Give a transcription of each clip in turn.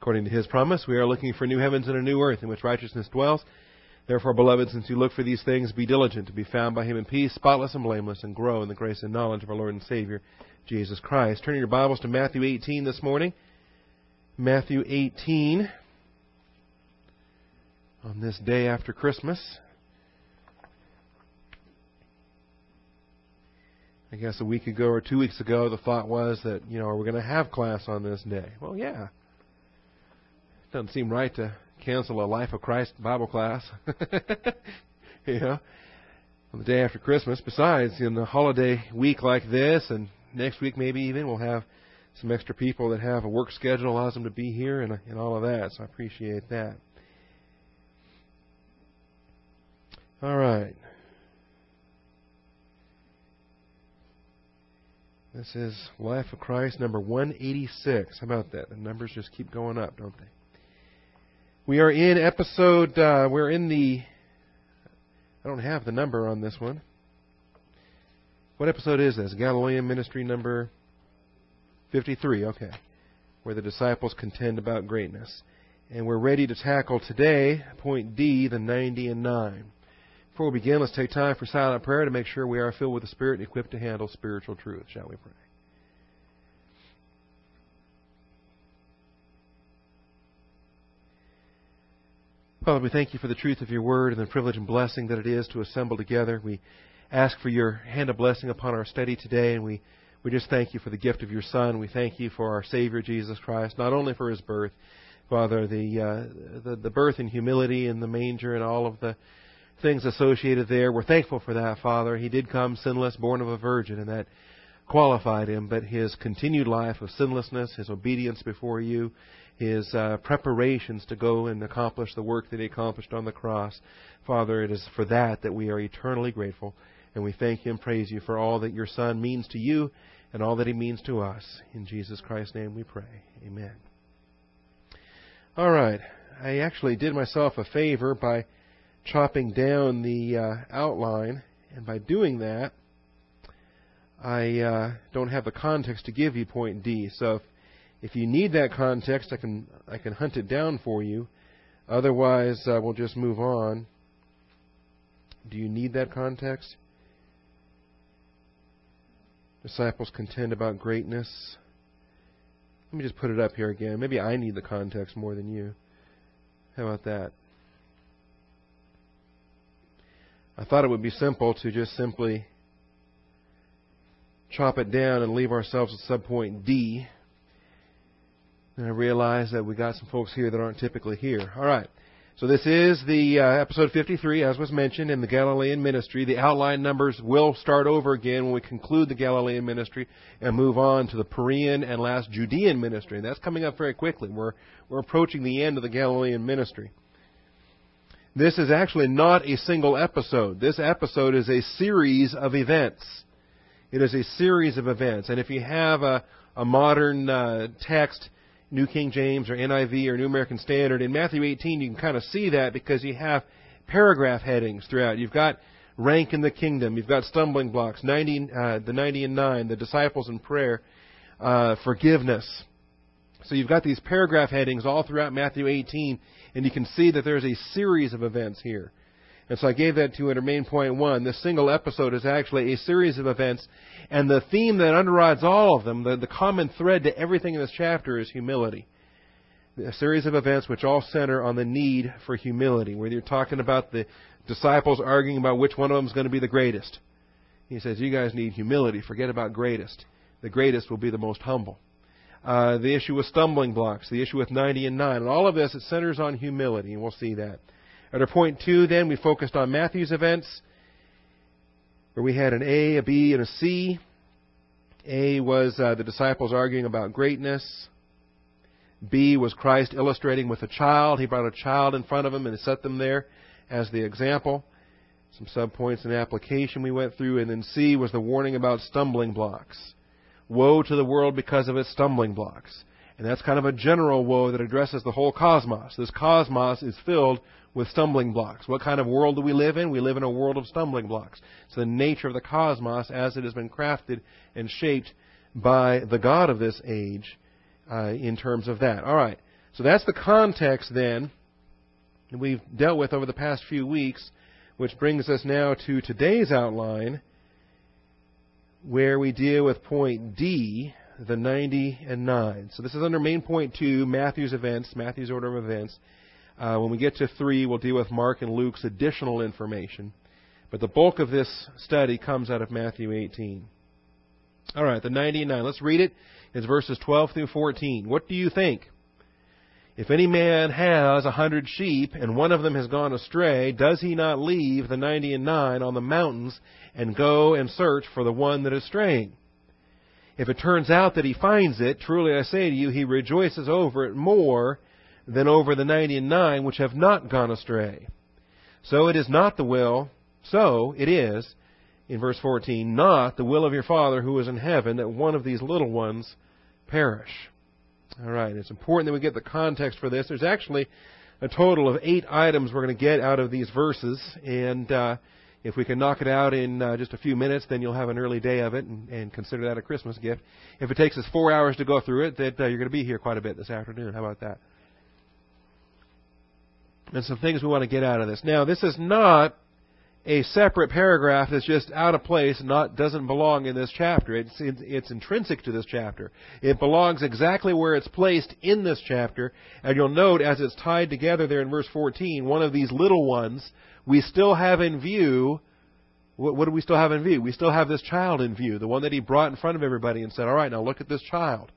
According to his promise, we are looking for new heavens and a new earth in which righteousness dwells. Therefore, beloved, since you look for these things, be diligent to be found by him in peace, spotless and blameless, and grow in the grace and knowledge of our Lord and Savior, Jesus Christ. Turning your Bibles to Matthew 18 this morning. Matthew 18 on this day after Christmas. I guess a week ago or two weeks ago, the thought was that, you know, are we going to have class on this day? Well, yeah. Doesn't seem right to cancel a Life of Christ Bible class. you know, on the day after Christmas. Besides, in the holiday week like this, and next week maybe even, we'll have some extra people that have a work schedule allows them to be here and, and all of that. So I appreciate that. All right. This is Life of Christ number 186. How about that? The numbers just keep going up, don't they? We are in episode, uh, we're in the, I don't have the number on this one. What episode is this? Galilean Ministry number 53, okay. Where the disciples contend about greatness. And we're ready to tackle today, point D, the 90 and 9. Before we begin, let's take time for silent prayer to make sure we are filled with the Spirit and equipped to handle spiritual truth. Shall we pray? Father, we thank you for the truth of your word and the privilege and blessing that it is to assemble together. We ask for your hand of blessing upon our study today, and we, we just thank you for the gift of your Son. We thank you for our Savior, Jesus Christ, not only for his birth, Father, the, uh, the, the birth in humility in the manger and all of the things associated there. We're thankful for that, Father. He did come sinless, born of a virgin, and that qualified him. But his continued life of sinlessness, his obedience before you, his uh, preparations to go and accomplish the work that he accomplished on the cross, Father, it is for that that we are eternally grateful. And we thank you and praise you for all that your Son means to you and all that he means to us. In Jesus Christ's name we pray. Amen. All right. I actually did myself a favor by chopping down the uh, outline, and by doing that, I uh, don't have the context to give you point D. So if, if you need that context, I can I can hunt it down for you. Otherwise, uh, we'll just move on. Do you need that context? Disciples contend about greatness. Let me just put it up here again. Maybe I need the context more than you. How about that? I thought it would be simple to just simply chop it down and leave ourselves at subpoint D. And I realized that we got some folks here that aren't typically here. All right. So this is the uh, episode 53, as was mentioned, in the Galilean ministry. The outline numbers will start over again when we conclude the Galilean ministry and move on to the Perean and last Judean ministry. And that's coming up very quickly. We're we're approaching the end of the Galilean ministry. This is actually not a single episode. This episode is a series of events. It is a series of events. And if you have a, a modern uh, text, New King James or NIV or New American Standard, in Matthew 18 you can kind of see that because you have paragraph headings throughout. You've got rank in the kingdom. You've got stumbling blocks, 90, uh, the 90 and 9, the disciples in prayer, uh, forgiveness. So you've got these paragraph headings all throughout Matthew 18 and you can see that there's a series of events here. And so I gave that to you under main point one. This single episode is actually a series of events, and the theme that underrides all of them, the, the common thread to everything in this chapter is humility. A series of events which all center on the need for humility. Whether you're talking about the disciples arguing about which one of them is going to be the greatest. He says, You guys need humility. Forget about greatest. The greatest will be the most humble uh, the issue with stumbling blocks, the issue with 90 and 9. And all of this, it centers on humility, and we'll see that. Under point two, then, we focused on Matthew's events, where we had an A, a B, and a C. A was uh, the disciples arguing about greatness. B was Christ illustrating with a child. He brought a child in front of him and set them there as the example. Some subpoints in application we went through. And then C was the warning about stumbling blocks. Woe to the world because of its stumbling blocks. And that's kind of a general woe that addresses the whole cosmos. This cosmos is filled with stumbling blocks. What kind of world do we live in? We live in a world of stumbling blocks. It's the nature of the cosmos as it has been crafted and shaped by the God of this age uh, in terms of that. All right. So that's the context then that we've dealt with over the past few weeks, which brings us now to today's outline, where we deal with point D, the 90 and 9. So this is under main point 2, Matthew's events, Matthew's order of events. Uh, when we get to 3, we'll deal with Mark and Luke's additional information. But the bulk of this study comes out of Matthew 18. All right, the 90 and 9. Let's read it. It's verses 12 through 14. What do you think? If any man has a hundred sheep, and one of them has gone astray, does he not leave the ninety and nine on the mountains, and go and search for the one that is straying? If it turns out that he finds it, truly I say to you, he rejoices over it more than over the ninety and nine which have not gone astray. So it is not the will, so it is, in verse 14, not the will of your Father who is in heaven that one of these little ones perish. All right, it's important that we get the context for this. There's actually a total of eight items we're going to get out of these verses, and uh, if we can knock it out in uh, just a few minutes, then you'll have an early day of it and, and, consider that a Christmas gift. If it takes us four hours to go through it, that uh, you're going to be here quite a bit this afternoon. How about that? And some things we want to get out of this. Now, this is not a separate paragraph that's just out of place, not doesn't belong in this chapter. It's it's intrinsic to this chapter. It belongs exactly where it's placed in this chapter, and you'll note as it's tied together there in verse 14, one of these little ones we still have in view. What, what do we still have in view? We still have this child in view, the one that he brought in front of everybody and said, "All right, now look at this child."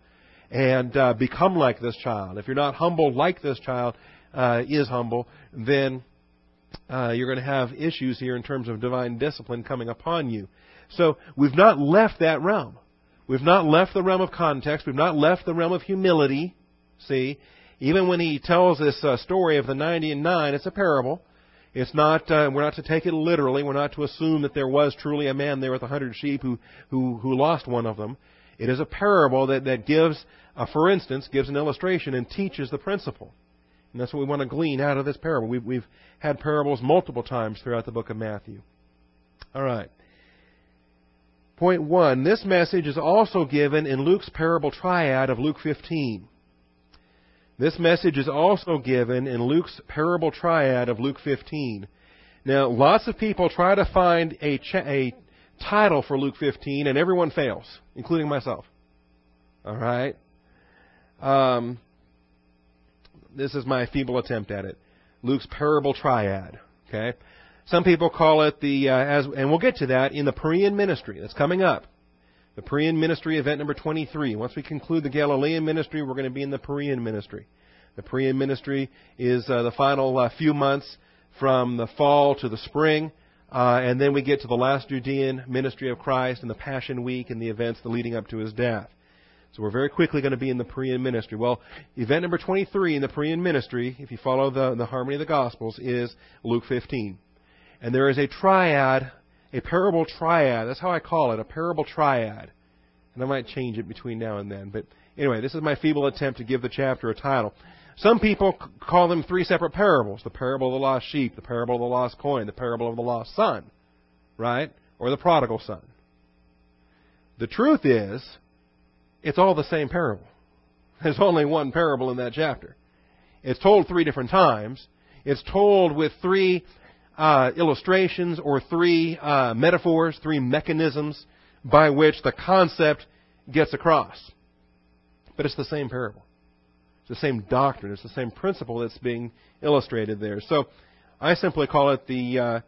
And uh, become like this child. If you're not humble like this child uh, is humble, then uh, you're going to have issues here in terms of divine discipline coming upon you. So we've not left that realm. We've not left the realm of context. We've not left the realm of humility. See, even when he tells this uh, story of the 90 and 9, it's a parable. It's not, uh, we're not to take it literally. We're not to assume that there was truly a man there with a hundred sheep who, who, who lost one of them. It is a parable that, that gives, uh, for instance, gives an illustration and teaches the principle. And that's what we want to glean out of this parable. We've, we've had parables multiple times throughout the book of Matthew. All right. Point one this message is also given in Luke's parable triad of Luke 15. This message is also given in Luke's parable triad of Luke 15. Now, lots of people try to find a, cha- a title for Luke 15, and everyone fails, including myself. All right? Um, this is my feeble attempt at it. Luke's parable triad. Okay, some people call it the uh, as, and we'll get to that in the Perean ministry that's coming up. The Perean ministry event number 23. Once we conclude the Galilean ministry, we're going to be in the Perean ministry. The Perean ministry is uh, the final uh, few months from the fall to the spring, uh, and then we get to the last Judean ministry of Christ and the Passion Week and the events leading up to his death. So we're very quickly going to be in the Perean ministry. Well, event number 23 in the Perean ministry, if you follow the, the harmony of the Gospels, is Luke 15. And there is a triad, a parable triad. That's how I call it, a parable triad. And I might change it between now and then. But anyway, this is my feeble attempt to give the chapter a title. Some people call them three separate parables the parable of the lost sheep, the parable of the lost coin, the parable of the lost son, right? Or the prodigal son. The truth is, it's all the same parable. There's only one parable in that chapter. It's told three different times. It's told with three uh, illustrations or three uh, metaphors, three mechanisms by which the concept gets across. But it's the same parable. It's the same doctrine. It's the same principle that's being illustrated there. So I simply call it the uh,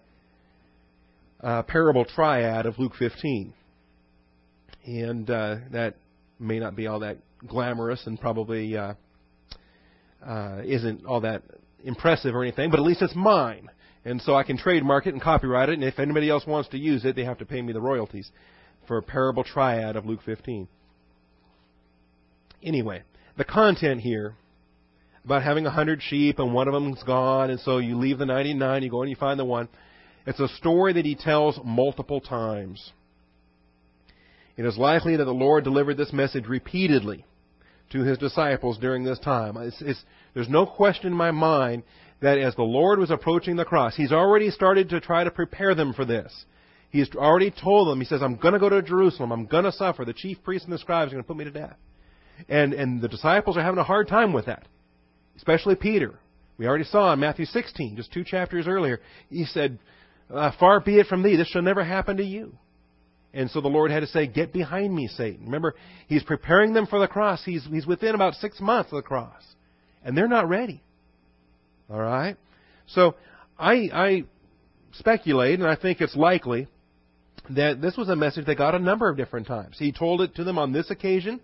uh parable triad of Luke 15. And uh, that may not be all that glamorous and probably uh, uh, isn't all that impressive or anything, but at least it's mine. And so I can trademark it and copyright it, and if anybody else wants to use it, they have to pay me the royalties for a parable triad of Luke 15. Anyway, the content here about having a hundred sheep and one of them's gone, and so you leave the 99, you go and you find the one. It's a story that he tells multiple times. It is likely that the Lord delivered this message repeatedly to his disciples during this time. It's, it's, there's no question in my mind that as the Lord was approaching the cross, he's already started to try to prepare them for this. He's already told them, he says, I'm going to go to Jerusalem. I'm going to suffer. The chief priests and the scribes are going to put me to death. And, and the disciples are having a hard time with that. especially Peter. We already saw in Matthew 16, just two chapters earlier, he said, uh, Far be it from thee, this shall never happen to you. And so the Lord had to say, Get behind me, Satan. Remember, he's preparing them for the cross. He's, he's within about six months of the cross. And they're not ready. All right? So I, I speculate, and I think it's likely, that this was a message they got a number of different times. He told it to them on this occasion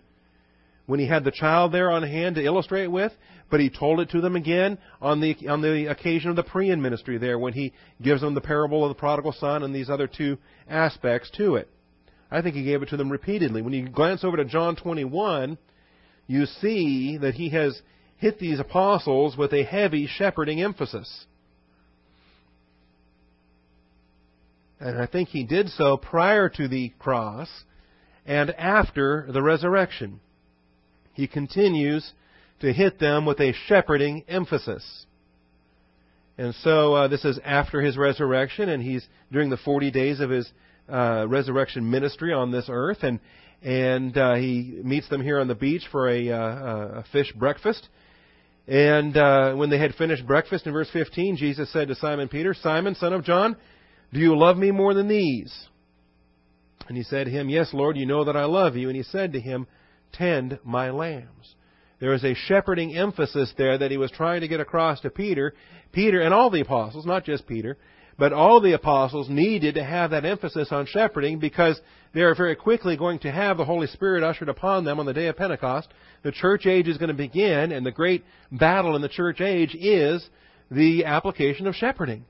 when he had the child there on hand to illustrate with, but he told it to them again on the on the occasion of the Perean ministry there when he gives them the parable of the prodigal son and these other two aspects to it. I think he gave it to them repeatedly. When you glance over to John 21, you see that he has hit these apostles with a heavy shepherding emphasis. And I think he did so prior to the cross and after the resurrection. He continues to hit them with a shepherding emphasis. And so uh, this is after his resurrection, and he's during the 40 days of his uh, resurrection ministry on this earth, and and uh, he meets them here on the beach for a, uh, a fish breakfast. And uh, when they had finished breakfast, in verse 15, Jesus said to Simon Peter, Simon, son of John, do you love me more than these? And he said to him, Yes, Lord, you know that I love you. And he said to him, Tend my lambs. There is a shepherding emphasis there that he was trying to get across to Peter. Peter and all the apostles, not just Peter, but all the apostles needed to have that emphasis on shepherding because they are very quickly going to have the Holy Spirit ushered upon them on the day of Pentecost. The church age is going to begin, and the great battle in the church age is the application of shepherding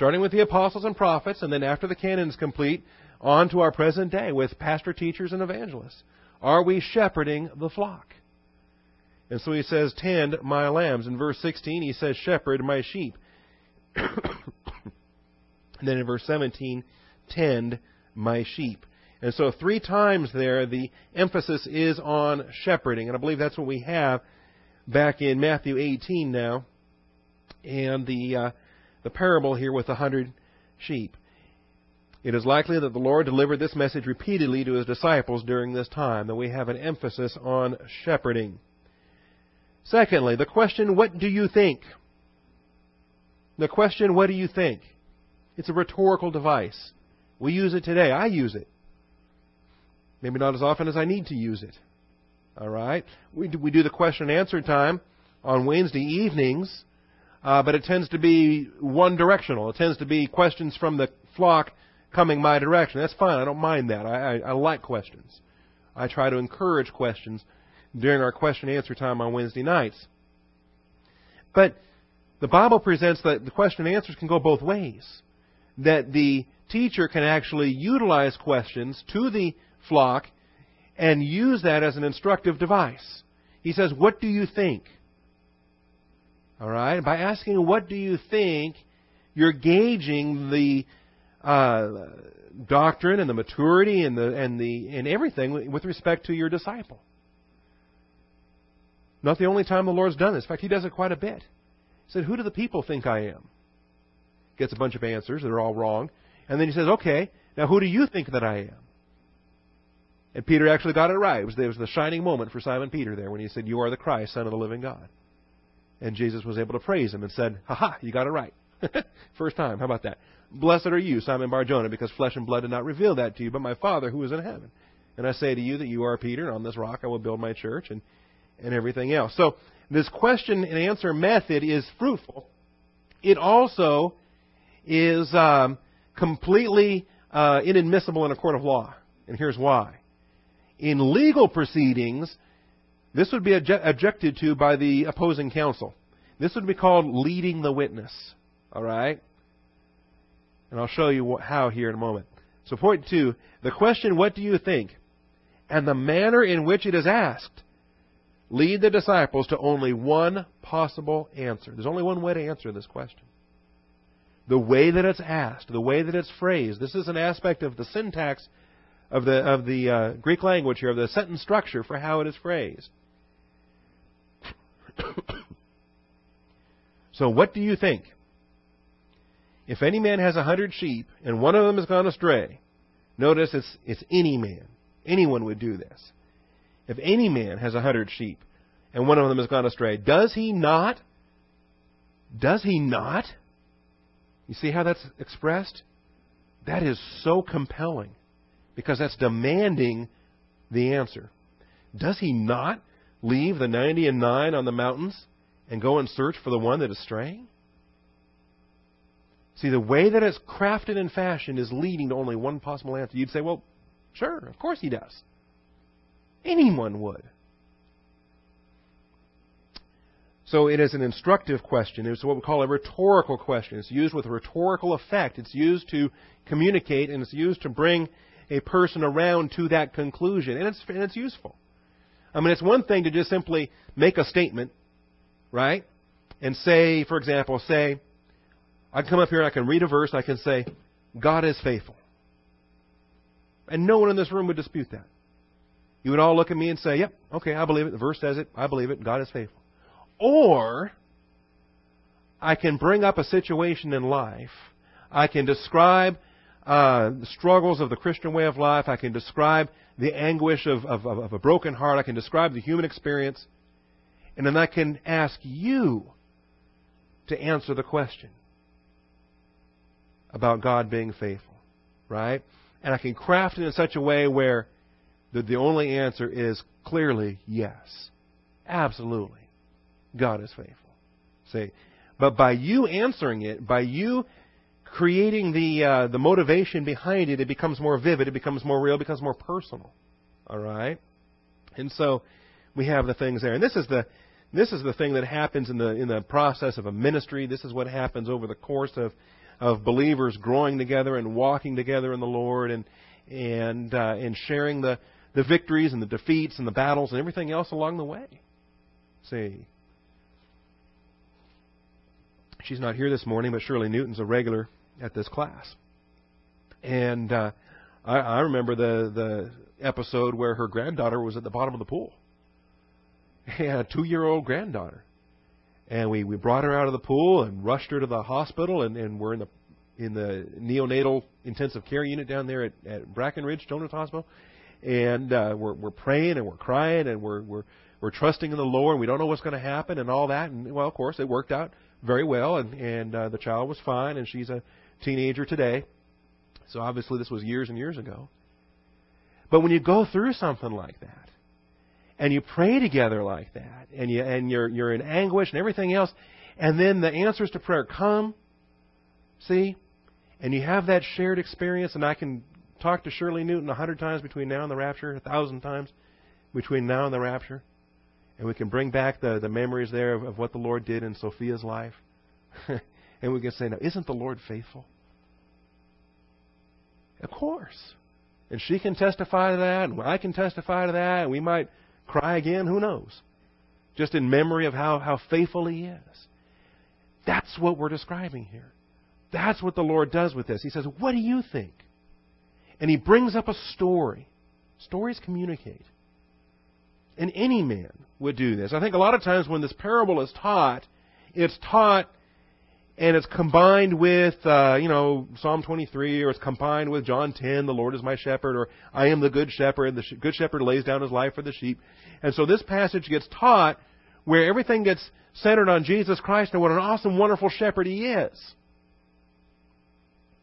starting with the apostles and prophets, and then after the canon is complete, on to our present day with pastor, teachers, and evangelists. Are we shepherding the flock? And so he says, Tend my lambs. In verse 16, he says, Shepherd my sheep. and then in verse 17, Tend my sheep. And so three times there, the emphasis is on shepherding. And I believe that's what we have back in Matthew 18 now. And the uh, the parable here with the hundred sheep. It is likely that the Lord delivered this message repeatedly to his disciples during this time, that we have an emphasis on shepherding. Secondly, the question, what do you think? The question, what do you think? It's a rhetorical device. We use it today. I use it. Maybe not as often as I need to use it. All right? We do, we do the question and answer time on Wednesday evenings uh, but it tends to be one directional. It tends to be questions from the flock coming my direction. That's fine. I don't mind that. I, I, I like questions. I try to encourage questions during our question and answer time on Wednesday nights. But the Bible presents that the question and answers can go both ways. That the teacher can actually utilize questions to the flock and use that as an instructive device. He says, What do you think? All right? By asking, what do you think, you're gauging the uh, doctrine and the maturity and the and the and everything with respect to your disciple. Not the only time the Lord's done this. In fact, He does it quite a bit. He said, "Who do the people think I am?" Gets a bunch of answers that are all wrong, and then He says, "Okay, now who do you think that I am?" And Peter actually got it right. It was, it was the shining moment for Simon Peter there when he said, "You are the Christ, Son of the living God." And Jesus was able to praise him and said, Ha ha, you got it right. First time. How about that? Blessed are you, Simon Barjona, because flesh and blood did not reveal that to you, but my Father who is in heaven. And I say to you that you are Peter, and on this rock I will build my church, and, and everything else. So this question and answer method is fruitful. It also is um, completely uh, inadmissible in a court of law. And here's why. In legal proceedings, this would be objected to by the opposing counsel. This would be called leading the witness. All right? And I'll show you how here in a moment. So, point two the question, What do you think? and the manner in which it is asked lead the disciples to only one possible answer. There's only one way to answer this question. The way that it's asked, the way that it's phrased. This is an aspect of the syntax of the of the uh, Greek language here, of the sentence structure for how it is phrased. so, what do you think? If any man has a hundred sheep and one of them has gone astray, notice it's, it's any man. Anyone would do this. If any man has a hundred sheep and one of them has gone astray. Does he not? Does he not? You see how that's expressed? That is so compelling because that's demanding the answer. Does he not leave the 90 and 9 on the mountains and go and search for the one that is straying? See, the way that it's crafted and fashioned is leading to only one possible answer. You'd say, well, sure, of course he does. Anyone would. So it is an instructive question. It's what we call a rhetorical question. It's used with rhetorical effect. It's used to communicate and it's used to bring a person around to that conclusion. And it's, and it's useful. I mean, it's one thing to just simply make a statement, right? And say, for example, say, I come up here and I can read a verse. I can say, God is faithful. And no one in this room would dispute that. You would all look at me and say, yep, okay, I believe it. The verse says it. I believe it. God is faithful. Or I can bring up a situation in life. I can describe uh, the struggles of the Christian way of life. I can describe the anguish of, of, of a broken heart. I can describe the human experience. And then I can ask you to answer the question about God being faithful. Right? And I can craft it in such a way where the, the only answer is clearly yes. Absolutely. God is faithful. See, but by you answering it, by you creating the uh, the motivation behind it, it becomes more vivid, it becomes more real, it becomes more personal. All right, and so we have the things there, and this is the this is the thing that happens in the in the process of a ministry. This is what happens over the course of of believers growing together and walking together in the Lord, and and uh, and sharing the the victories and the defeats and the battles and everything else along the way. See. She's not here this morning, but Shirley Newton's a regular at this class. And uh, I, I remember the the episode where her granddaughter was at the bottom of the pool. And a two year old granddaughter. And we, we brought her out of the pool and rushed her to the hospital and, and we're in the in the neonatal intensive care unit down there at, at Brackenridge Children's Hospital. And uh, we're we're praying and we're crying and we're we're we're trusting in the Lord. We don't know what's going to happen and all that. And well, of course, it worked out very well, and and uh, the child was fine, and she's a teenager today. So obviously, this was years and years ago. But when you go through something like that, and you pray together like that, and you and you're you're in anguish and everything else, and then the answers to prayer come, see, and you have that shared experience, and I can talk to Shirley Newton a hundred times between now and the rapture, a thousand times between now and the rapture and we can bring back the, the memories there of, of what the Lord did in Sophia's life. and we can say, now, isn't the Lord faithful? Of course. And she can testify to that, and I can testify to that, and we might cry again, who knows? Just in memory of how, how faithful He is. That's what we're describing here. That's what the Lord does with this. He says, What do you think? And He brings up a story. Stories communicate. And any man would do this. I think a lot of times when this parable is taught, it's taught and it's combined with, uh, you know, Psalm 23, or it's combined with John 10, the Lord is my shepherd, or I am the good shepherd, the good shepherd lays down his life for the sheep. And so this passage gets taught where everything gets centered on Jesus Christ and what an awesome, wonderful shepherd he is.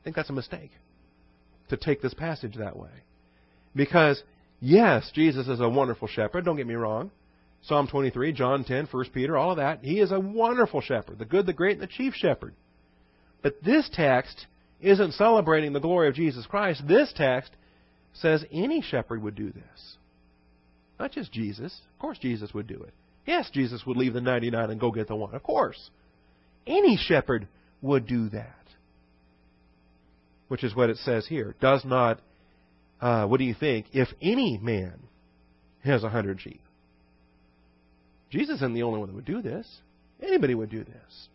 I think that's a mistake to take this passage that way. Because Yes, Jesus is a wonderful shepherd, don't get me wrong. Psalm 23, John 10, 1 Peter, all of that. He is a wonderful shepherd, the good, the great, and the chief shepherd. But this text isn't celebrating the glory of Jesus Christ. This text says any shepherd would do this. Not just Jesus. Of course, Jesus would do it. Yes, Jesus would leave the 99 and go get the one. Of course. Any shepherd would do that. Which is what it says here. Does not uh, what do you think, if any man has a hundred sheep? Jesus isn't the only one that would do this. Anybody would do this.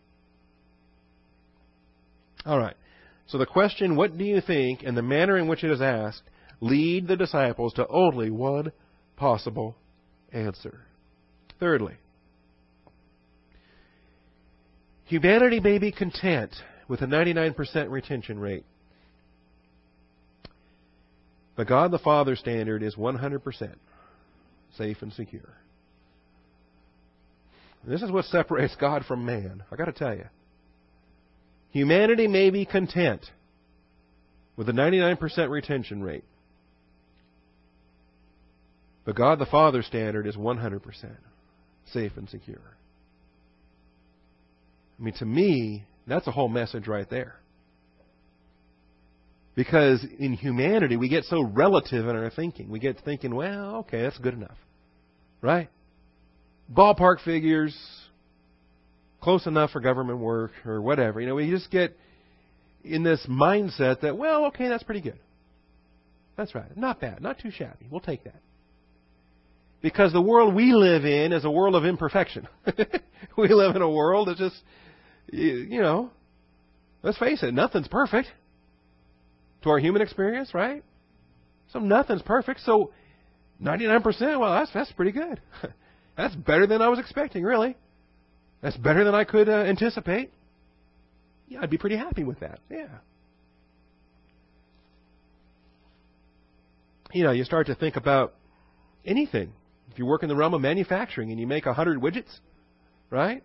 All right. So the question, what do you think, and the manner in which it is asked, lead the disciples to only one possible answer. Thirdly, humanity may be content with a 99% retention rate. The God the Father standard is 100% safe and secure. This is what separates God from man. I got to tell you. Humanity may be content with a 99% retention rate. But God the Father standard is 100% safe and secure. I mean, to me, that's a whole message right there. Because in humanity, we get so relative in our thinking. We get thinking, well, okay, that's good enough. Right? Ballpark figures, close enough for government work or whatever. You know, we just get in this mindset that, well, okay, that's pretty good. That's right. Not bad. Not too shabby. We'll take that. Because the world we live in is a world of imperfection. we live in a world that's just, you know, let's face it, nothing's perfect to our human experience, right? So nothing's perfect. So 99%, well, that's, that's pretty good. that's better than I was expecting, really. That's better than I could uh, anticipate. Yeah, I'd be pretty happy with that. Yeah. You know, you start to think about anything. If you work in the realm of manufacturing and you make a hundred widgets, right?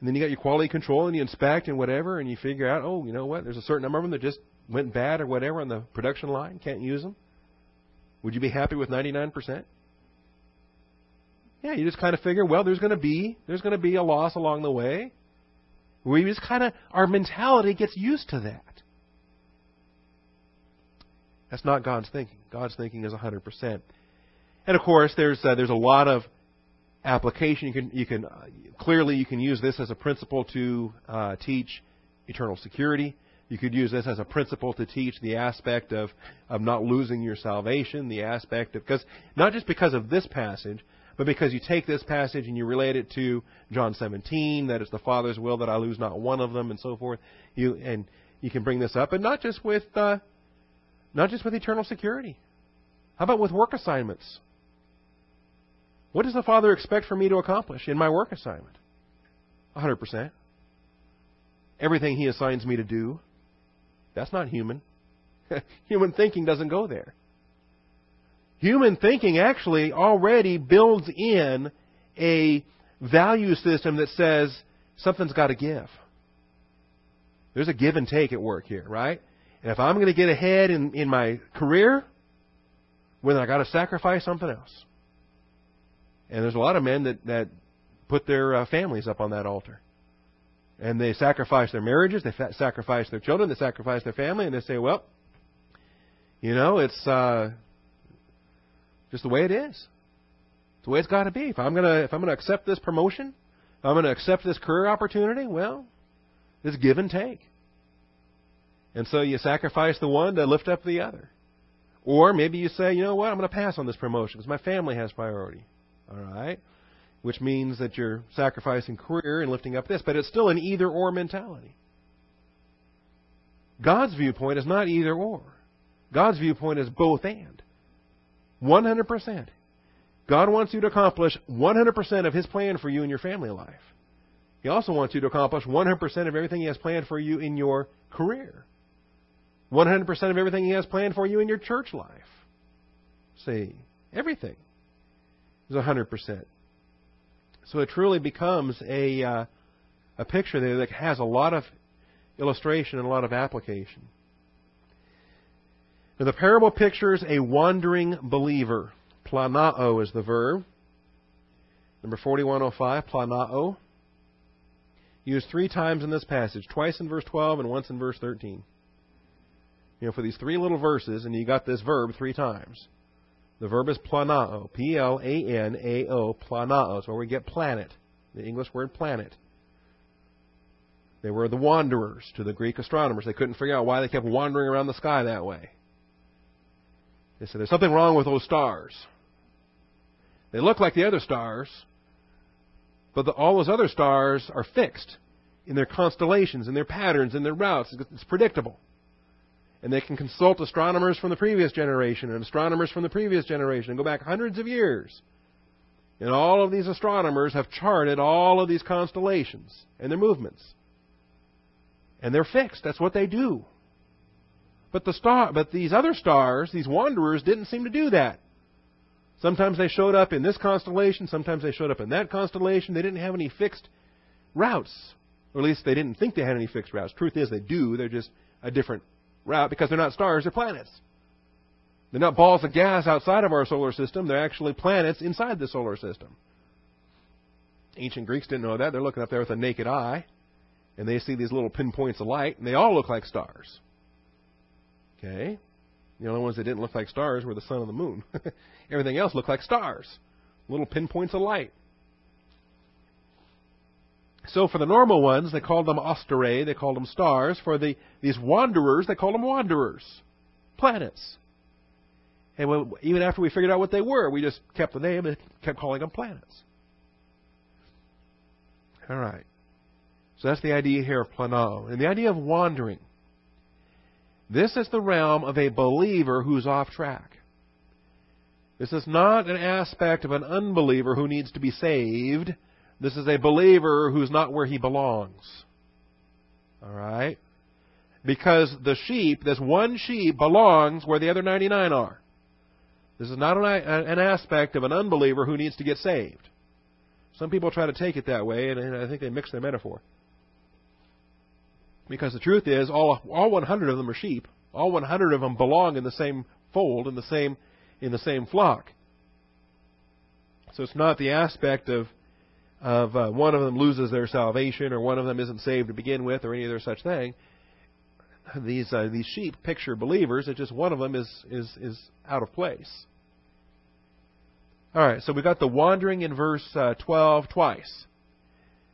And then you got your quality control and you inspect and whatever, and you figure out, oh, you know what? There's a certain number of them that just went bad or whatever on the production line, can't use them. Would you be happy with 99%? Yeah, you just kind of figure, well, there's going to be there's going to be a loss along the way. We just kind of our mentality gets used to that. That's not God's thinking. God's thinking is 100%. And of course, there's uh, there's a lot of application. You can you can uh, clearly you can use this as a principle to uh, teach eternal security. You could use this as a principle to teach the aspect of, of not losing your salvation, the aspect of, because, not just because of this passage, but because you take this passage and you relate it to John 17, that it's the Father's will that I lose not one of them, and so forth. You, and you can bring this up, and not just with, uh, not just with eternal security. How about with work assignments? What does the Father expect for me to accomplish in my work assignment? 100%. Everything He assigns me to do. That's not human. human thinking doesn't go there. Human thinking actually already builds in a value system that says something's got to give. There's a give and take at work here, right? And if I'm going to get ahead in, in my career, well, then I've got to sacrifice something else. And there's a lot of men that, that put their uh, families up on that altar. And they sacrifice their marriages, they fa- sacrifice their children, they sacrifice their family, and they say, well, you know, it's uh, just the way it is. It's the way it's got to be. If I'm gonna if I'm gonna accept this promotion, if I'm gonna accept this career opportunity, well, it's give and take. And so you sacrifice the one to lift up the other. Or maybe you say, you know what, I'm going to pass on this promotion because my family has priority. All right? which means that you're sacrificing career and lifting up this, but it's still an either or mentality. God's viewpoint is not either or. God's viewpoint is both and. 100%. God wants you to accomplish 100% of His plan for you in your family life. He also wants you to accomplish 100% of everything He has planned for you in your career. 100% of everything He has planned for you in your church life. See, everything is 100%. So it truly becomes a, uh, a picture there that has a lot of illustration and a lot of application. Now, the parable pictures a wandering believer. Planao is the verb. Number 4105, planao. Used three times in this passage, twice in verse 12 and once in verse 13. You know, for these three little verses, and you got this verb three times. The verb is planao. P L A N A O, planao. It's where we get planet, the English word planet. They were the wanderers to the Greek astronomers. They couldn't figure out why they kept wandering around the sky that way. They said, There's something wrong with those stars. They look like the other stars, but the, all those other stars are fixed in their constellations, in their patterns, in their routes. It's predictable. And they can consult astronomers from the previous generation and astronomers from the previous generation and go back hundreds of years. And all of these astronomers have charted all of these constellations and their movements. And they're fixed. That's what they do. But the star but these other stars, these wanderers, didn't seem to do that. Sometimes they showed up in this constellation, sometimes they showed up in that constellation. They didn't have any fixed routes. Or at least they didn't think they had any fixed routes. Truth is, they do. They're just a different route because they're not stars, they're planets. They're not balls of gas outside of our solar system, they're actually planets inside the solar system. Ancient Greeks didn't know that. They're looking up there with a naked eye, and they see these little pinpoints of light, and they all look like stars. Okay? The only ones that didn't look like stars were the sun and the moon. Everything else looked like stars, little pinpoints of light. So for the normal ones, they called them asterae, they called them stars. For the these wanderers, they called them wanderers, planets. And when, even after we figured out what they were, we just kept the name and kept calling them planets. All right. So that's the idea here of planao. And the idea of wandering. This is the realm of a believer who's off track. This is not an aspect of an unbeliever who needs to be saved. This is a believer who's not where he belongs. All right? Because the sheep, this one sheep, belongs where the other 99 are. This is not an, aspect of an unbeliever who needs to get saved. Some people try to take it that way, and I think they mix their metaphor. Because the truth is, all, all 100 of them are sheep. All 100 of them belong in the same fold, in the same, in the same flock. So it's not the aspect of, of uh, one of them loses their salvation, or one of them isn't saved to begin with, or any other such thing. These uh, these sheep picture believers. It's just one of them is is is out of place. All right, so we've got the wandering in verse uh, 12 twice.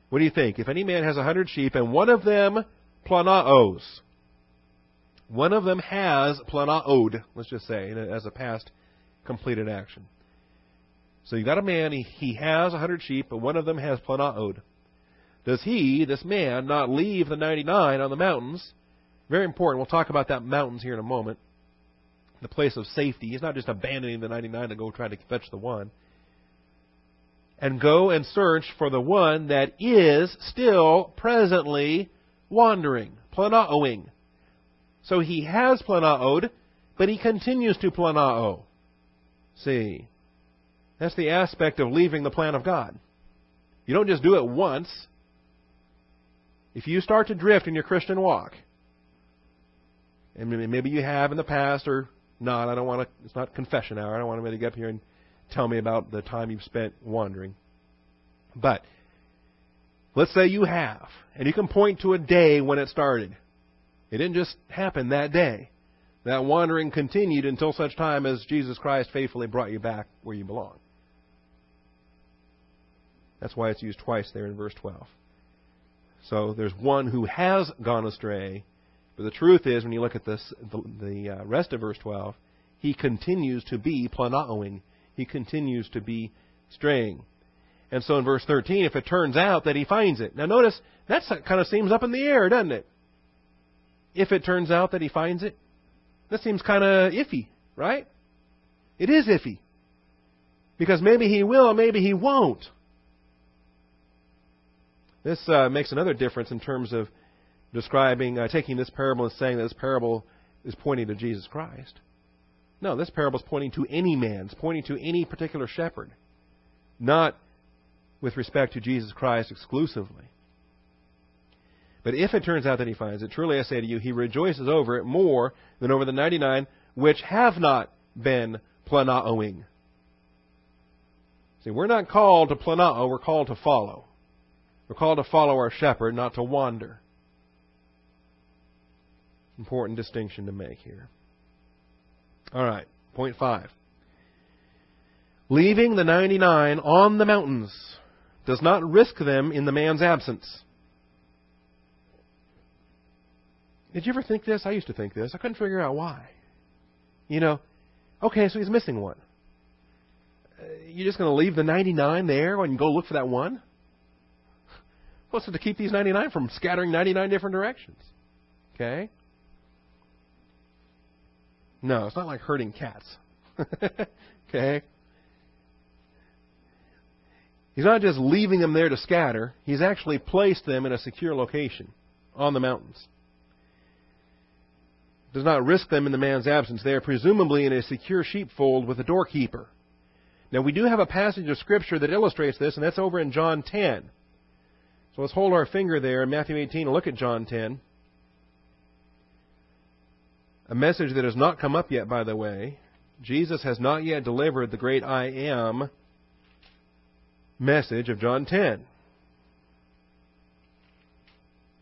What do you think? If any man has a hundred sheep and one of them planaos. One of them has planaod, let's just say, as a past completed action. So you got a man, he, he has a hundred sheep, but one of them has planaod. Does he, this man, not leave the 99 on the mountains? Very important. We'll talk about that mountains here in a moment. The place of safety. He's not just abandoning the 99 to go try to fetch the one. And go and search for the one that is still presently wandering, planaoing. So he has planaod, but he continues to planao. See, that's the aspect of leaving the plan of God. You don't just do it once. If you start to drift in your Christian walk, and maybe you have in the past or not, I don't want to, it's not confession hour. I don't want anybody to get up here and tell me about the time you've spent wandering. But Let's say you have, and you can point to a day when it started. It didn't just happen that day. That wandering continued until such time as Jesus Christ faithfully brought you back where you belong. That's why it's used twice there in verse 12. So there's one who has gone astray, but the truth is, when you look at this, the, the uh, rest of verse 12, he continues to be planaoing. He continues to be straying. And so in verse 13, if it turns out that he finds it. Now notice, that kind of seems up in the air, doesn't it? If it turns out that he finds it. That seems kind of iffy, right? It is iffy. Because maybe he will, maybe he won't. This uh, makes another difference in terms of describing, uh, taking this parable and saying that this parable is pointing to Jesus Christ. No, this parable is pointing to any man. It's pointing to any particular shepherd. Not with respect to Jesus Christ exclusively. But if it turns out that he finds it, truly I say to you, he rejoices over it more than over the 99 which have not been planaoing. See, we're not called to planao, we're called to follow. We're called to follow our shepherd, not to wander. Important distinction to make here. All right, point five. Leaving the 99 on the mountains does not risk them in the man's absence. Did you ever think this? I used to think this. I couldn't figure out why. You know, okay, so he's missing one. Uh, you're just going to leave the 99 there and go look for that one? What's it to keep these 99 from scattering 99 different directions? Okay? No, it's not like herding cats. okay? He's not just leaving them there to scatter, he's actually placed them in a secure location on the mountains. Does not risk them in the man's absence. They are presumably in a secure sheepfold with a doorkeeper. Now, we do have a passage of Scripture that illustrates this, and that's over in John 10. So let's hold our finger there in Matthew 18 and look at John 10. A message that has not come up yet, by the way. Jesus has not yet delivered the great I am message of John 10.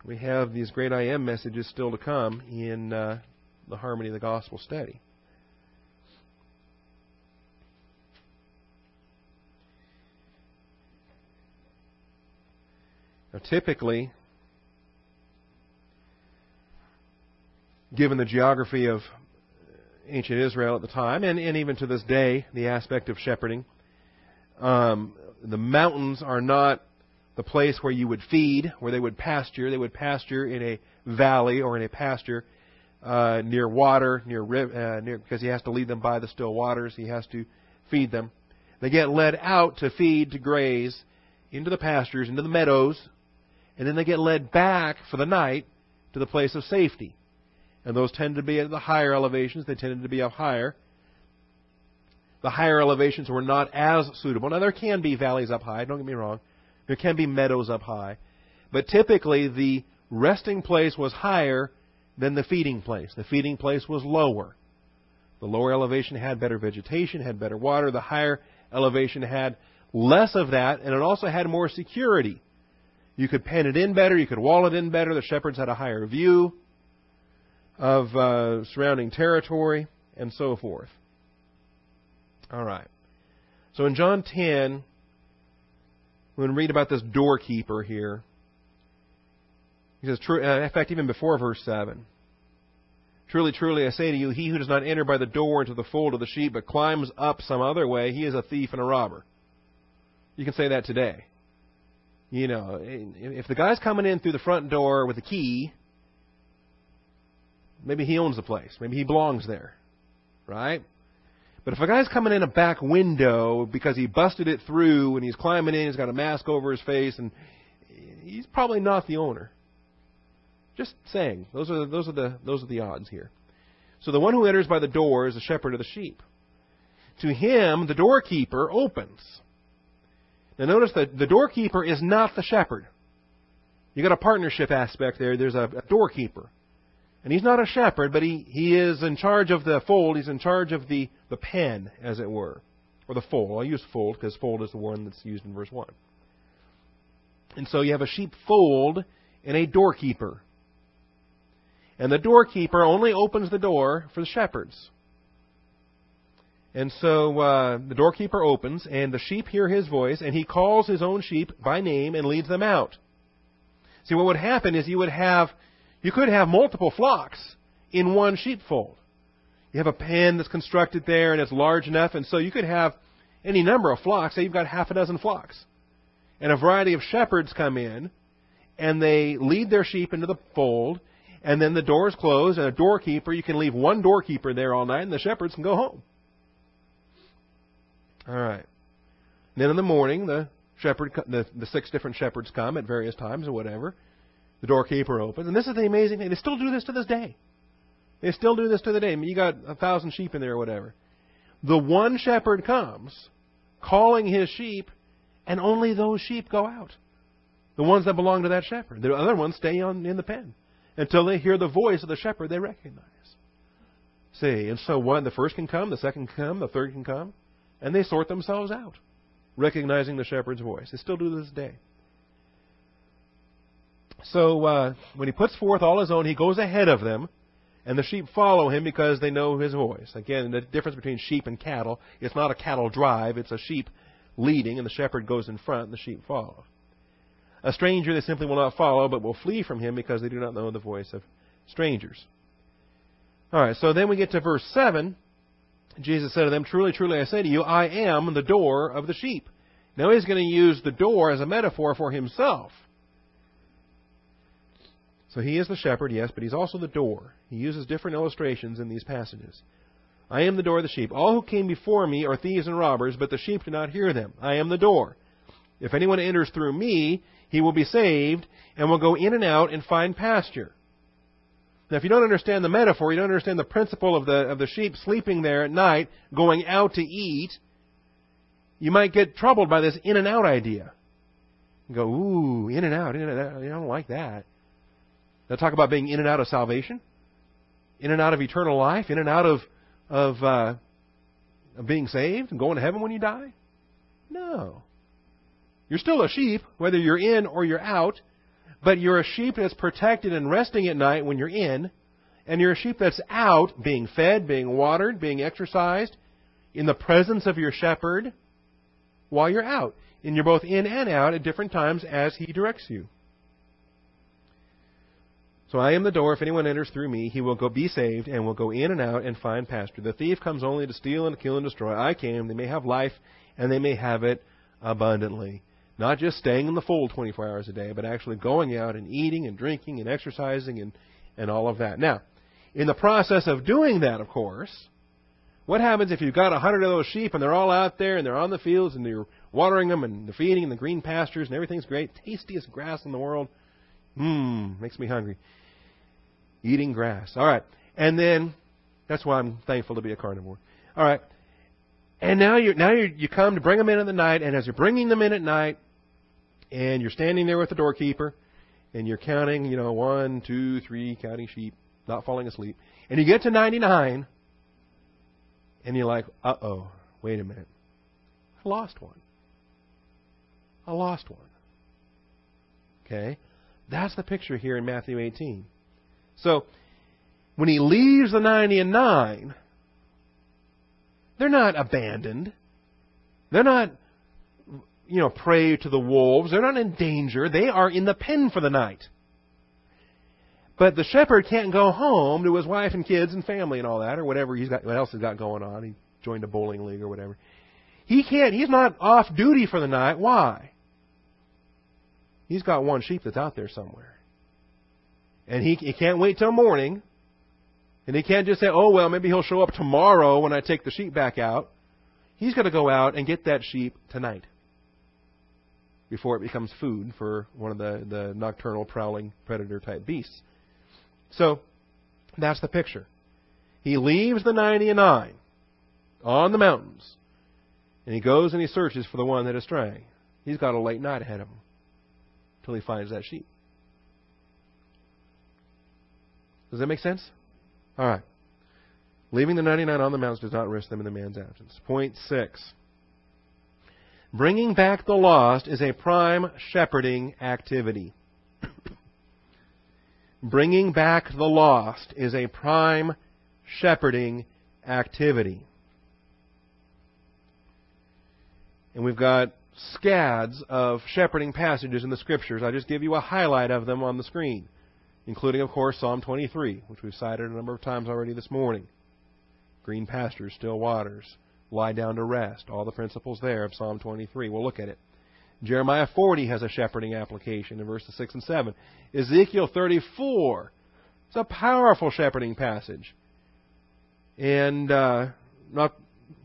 We have these great I am messages still to come in uh, the Harmony of the Gospel study. Now, typically, given the geography of ancient Israel at the time, and, and even to this day, the aspect of shepherding, um, the mountains are not the place where you would feed, where they would pasture. They would pasture in a valley or in a pasture uh, near water, near, uh, near because he has to lead them by the still waters. He has to feed them. They get led out to feed, to graze, into the pastures, into the meadows, and then they get led back for the night to the place of safety. And those tend to be at the higher elevations. They tended to be up higher. The higher elevations were not as suitable. Now, there can be valleys up high, don't get me wrong. There can be meadows up high. But typically, the resting place was higher than the feeding place. The feeding place was lower. The lower elevation had better vegetation, had better water. The higher elevation had less of that, and it also had more security. You could pen it in better, you could wall it in better. The shepherds had a higher view of uh, surrounding territory, and so forth. All right. So in John 10, we're going to read about this doorkeeper here. He says, uh, in fact, even before verse 7. Truly, truly, I say to you, he who does not enter by the door into the fold of the sheep, but climbs up some other way, he is a thief and a robber. You can say that today. You know, if the guy's coming in through the front door with a key, maybe he owns the place. Maybe he belongs there. Right? But if a guy's coming in a back window because he busted it through and he's climbing in, he's got a mask over his face, and he's probably not the owner. Just saying. Those are those are the those are the odds here. So the one who enters by the door is the shepherd of the sheep. To him the doorkeeper opens. Now notice that the doorkeeper is not the shepherd. You got a partnership aspect there. There's a, a doorkeeper. And he's not a shepherd, but he, he is in charge of the fold. He's in charge of the, the pen, as it were. Or the fold. I'll use fold because fold is the one that's used in verse 1. And so you have a sheep fold and a doorkeeper. And the doorkeeper only opens the door for the shepherds. And so uh, the doorkeeper opens, and the sheep hear his voice, and he calls his own sheep by name and leads them out. See, what would happen is you would have you could have multiple flocks in one sheepfold. You have a pen that's constructed there and it's large enough, and so you could have any number of flocks. Say you've got half a dozen flocks. And a variety of shepherds come in, and they lead their sheep into the fold, and then the doors close, and a doorkeeper, you can leave one doorkeeper there all night, and the shepherds can go home. All right. And then in the morning, the shepherd, the, the six different shepherds come at various times or whatever, the doorkeeper opens. And this is the amazing thing. They still do this to this day. They still do this to the day. I mean, you got a thousand sheep in there or whatever. The one shepherd comes, calling his sheep, and only those sheep go out. The ones that belong to that shepherd. The other ones stay on in the pen until they hear the voice of the shepherd they recognize. See, and so one, the first can come, the second can come, the third can come, and they sort themselves out, recognizing the shepherd's voice. They still do this day. So uh, when he puts forth all his own, he goes ahead of them, and the sheep follow him because they know his voice. Again, the difference between sheep and cattle, it's not a cattle drive, it's a sheep leading, and the shepherd goes in front, and the sheep follow. A stranger they simply will not follow, but will flee from him because they do not know the voice of strangers. All right, so then we get to verse 7. Jesus said to them, Truly, truly, I say to you, I am the door of the sheep. Now he's going to use the door as a metaphor for himself. So he is the shepherd, yes, but he's also the door. He uses different illustrations in these passages. I am the door of the sheep. All who came before me are thieves and robbers, but the sheep do not hear them. I am the door. If anyone enters through me, he will be saved and will go in and out and find pasture. Now, if you don't understand the metaphor, you don't understand the principle of the, of the sheep sleeping there at night, going out to eat, you might get troubled by this in and out idea. You go, ooh, in and out, in and out. I don't like that. Now talk about being in and out of salvation, in and out of eternal life, in and out of of, uh, of being saved and going to heaven when you die. No. You're still a sheep, whether you're in or you're out, but you're a sheep that's protected and resting at night when you're in, and you're a sheep that's out, being fed, being watered, being exercised, in the presence of your shepherd while you're out. And you're both in and out at different times as he directs you. So I am the door. If anyone enters through me, he will go be saved and will go in and out and find pasture. The thief comes only to steal and kill and destroy. I came. They may have life and they may have it abundantly. Not just staying in the fold 24 hours a day, but actually going out and eating and drinking and exercising and, and all of that. Now, in the process of doing that, of course, what happens if you've got a hundred of those sheep and they're all out there and they're on the fields and you're watering them and they're feeding in the green pastures and everything's great, tastiest grass in the world? Mmm, makes me hungry. Eating grass. All right. And then, that's why I'm thankful to be a carnivore. All right. And now you now you you come to bring them in at the night, and as you're bringing them in at night, and you're standing there with the doorkeeper, and you're counting, you know, one, two, three, counting sheep, not falling asleep, and you get to 99, and you're like, uh oh, wait a minute, I lost one. I lost one. Okay, that's the picture here in Matthew 18. So, when he leaves the 90 and 9, they're not abandoned. They're not, you know, prey to the wolves. They're not in danger. They are in the pen for the night. But the shepherd can't go home to his wife and kids and family and all that, or whatever he's got, what else he's got going on. He joined a bowling league or whatever. He can't. He's not off duty for the night. Why? He's got one sheep that's out there somewhere. And he, he can't wait till morning. And he can't just say, oh, well, maybe he'll show up tomorrow when I take the sheep back out. He's got to go out and get that sheep tonight before it becomes food for one of the, the nocturnal prowling predator type beasts. So that's the picture. He leaves the 99 on the mountains and he goes and he searches for the one that is straying. He's got a late night ahead of him until he finds that sheep. Does that make sense? All right. Leaving the 99 on the mountains does not risk them in the man's absence. Point six. Bringing back the lost is a prime shepherding activity. Bringing back the lost is a prime shepherding activity. And we've got scads of shepherding passages in the scriptures. I just give you a highlight of them on the screen including, of course, Psalm 23, which we've cited a number of times already this morning. Green pastures, still waters, lie down to rest, all the principles there of Psalm 23. We'll look at it. Jeremiah 40 has a shepherding application in verses 6 and 7. Ezekiel 34, it's a powerful shepherding passage. And uh, not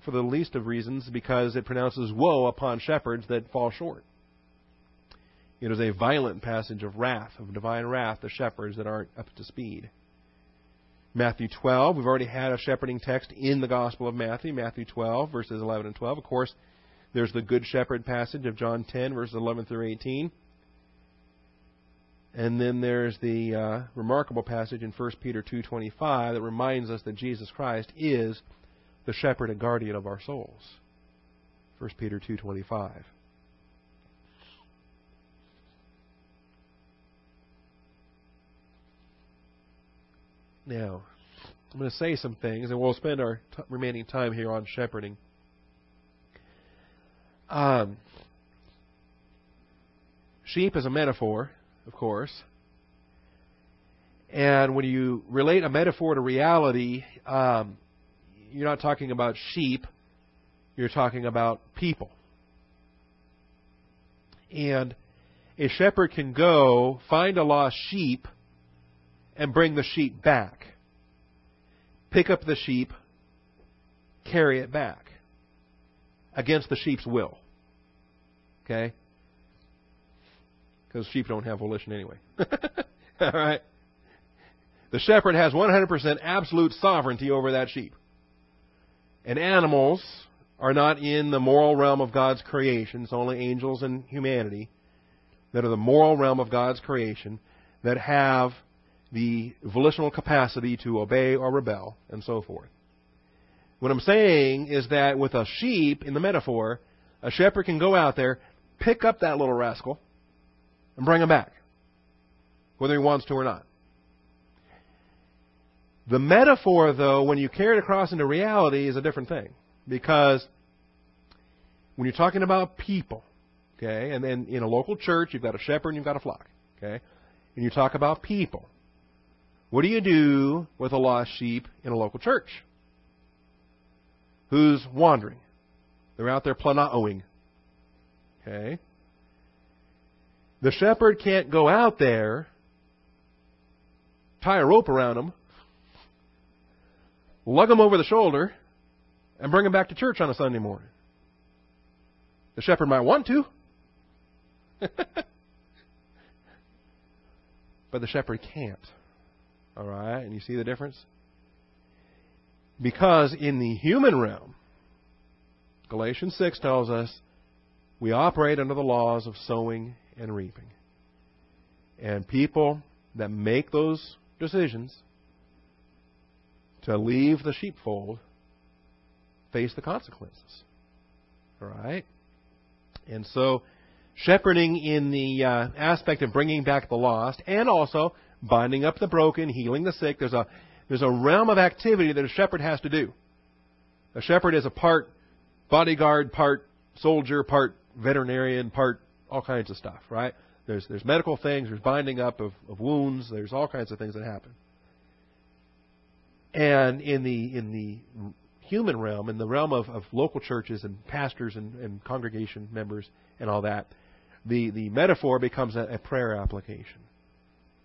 for the least of reasons, because it pronounces woe upon shepherds that fall short. It is a violent passage of wrath, of divine wrath, the shepherds that aren't up to speed. Matthew 12, we've already had a shepherding text in the Gospel of Matthew, Matthew 12, verses 11 and 12. Of course, there's the Good Shepherd passage of John 10, verses 11 through 18. And then there's the uh, remarkable passage in 1 Peter 2:25 that reminds us that Jesus Christ is the shepherd and guardian of our souls. 1 Peter 2:25. Now, I'm going to say some things, and we'll spend our t- remaining time here on shepherding. Um, sheep is a metaphor, of course. And when you relate a metaphor to reality, um, you're not talking about sheep, you're talking about people. And a shepherd can go find a lost sheep and bring the sheep back. Pick up the sheep, carry it back against the sheep's will. Okay? Because sheep don't have volition anyway. All right? The shepherd has 100% absolute sovereignty over that sheep. And animals are not in the moral realm of God's creation. It's only angels and humanity that are the moral realm of God's creation that have the volitional capacity to obey or rebel and so forth. What I'm saying is that with a sheep, in the metaphor, a shepherd can go out there, pick up that little rascal, and bring him back, whether he wants to or not. The metaphor, though, when you carry it across into reality, is a different thing. Because when you're talking about people, okay, and then in a local church, you've got a shepherd and you've got a flock, okay, and you talk about people, what do you do with a lost sheep in a local church? Who's wandering? They're out there planaoing. Okay? The shepherd can't go out there, tie a rope around them, lug them over the shoulder, and bring them back to church on a Sunday morning. The shepherd might want to. but the shepherd can't. All right? And you see the difference? Because in the human realm, Galatians 6 tells us we operate under the laws of sowing and reaping. And people that make those decisions to leave the sheepfold face the consequences. All right? And so, shepherding in the uh, aspect of bringing back the lost and also binding up the broken, healing the sick, there's a, there's a realm of activity that a shepherd has to do. A shepherd is a part bodyguard, part soldier, part veterinarian, part all kinds of stuff, right? There's, there's medical things, there's binding up of, of wounds, there's all kinds of things that happen. And in the, in the human realm, in the realm of, of local churches and pastors and, and congregation members and all that, the, the metaphor becomes a, a prayer application.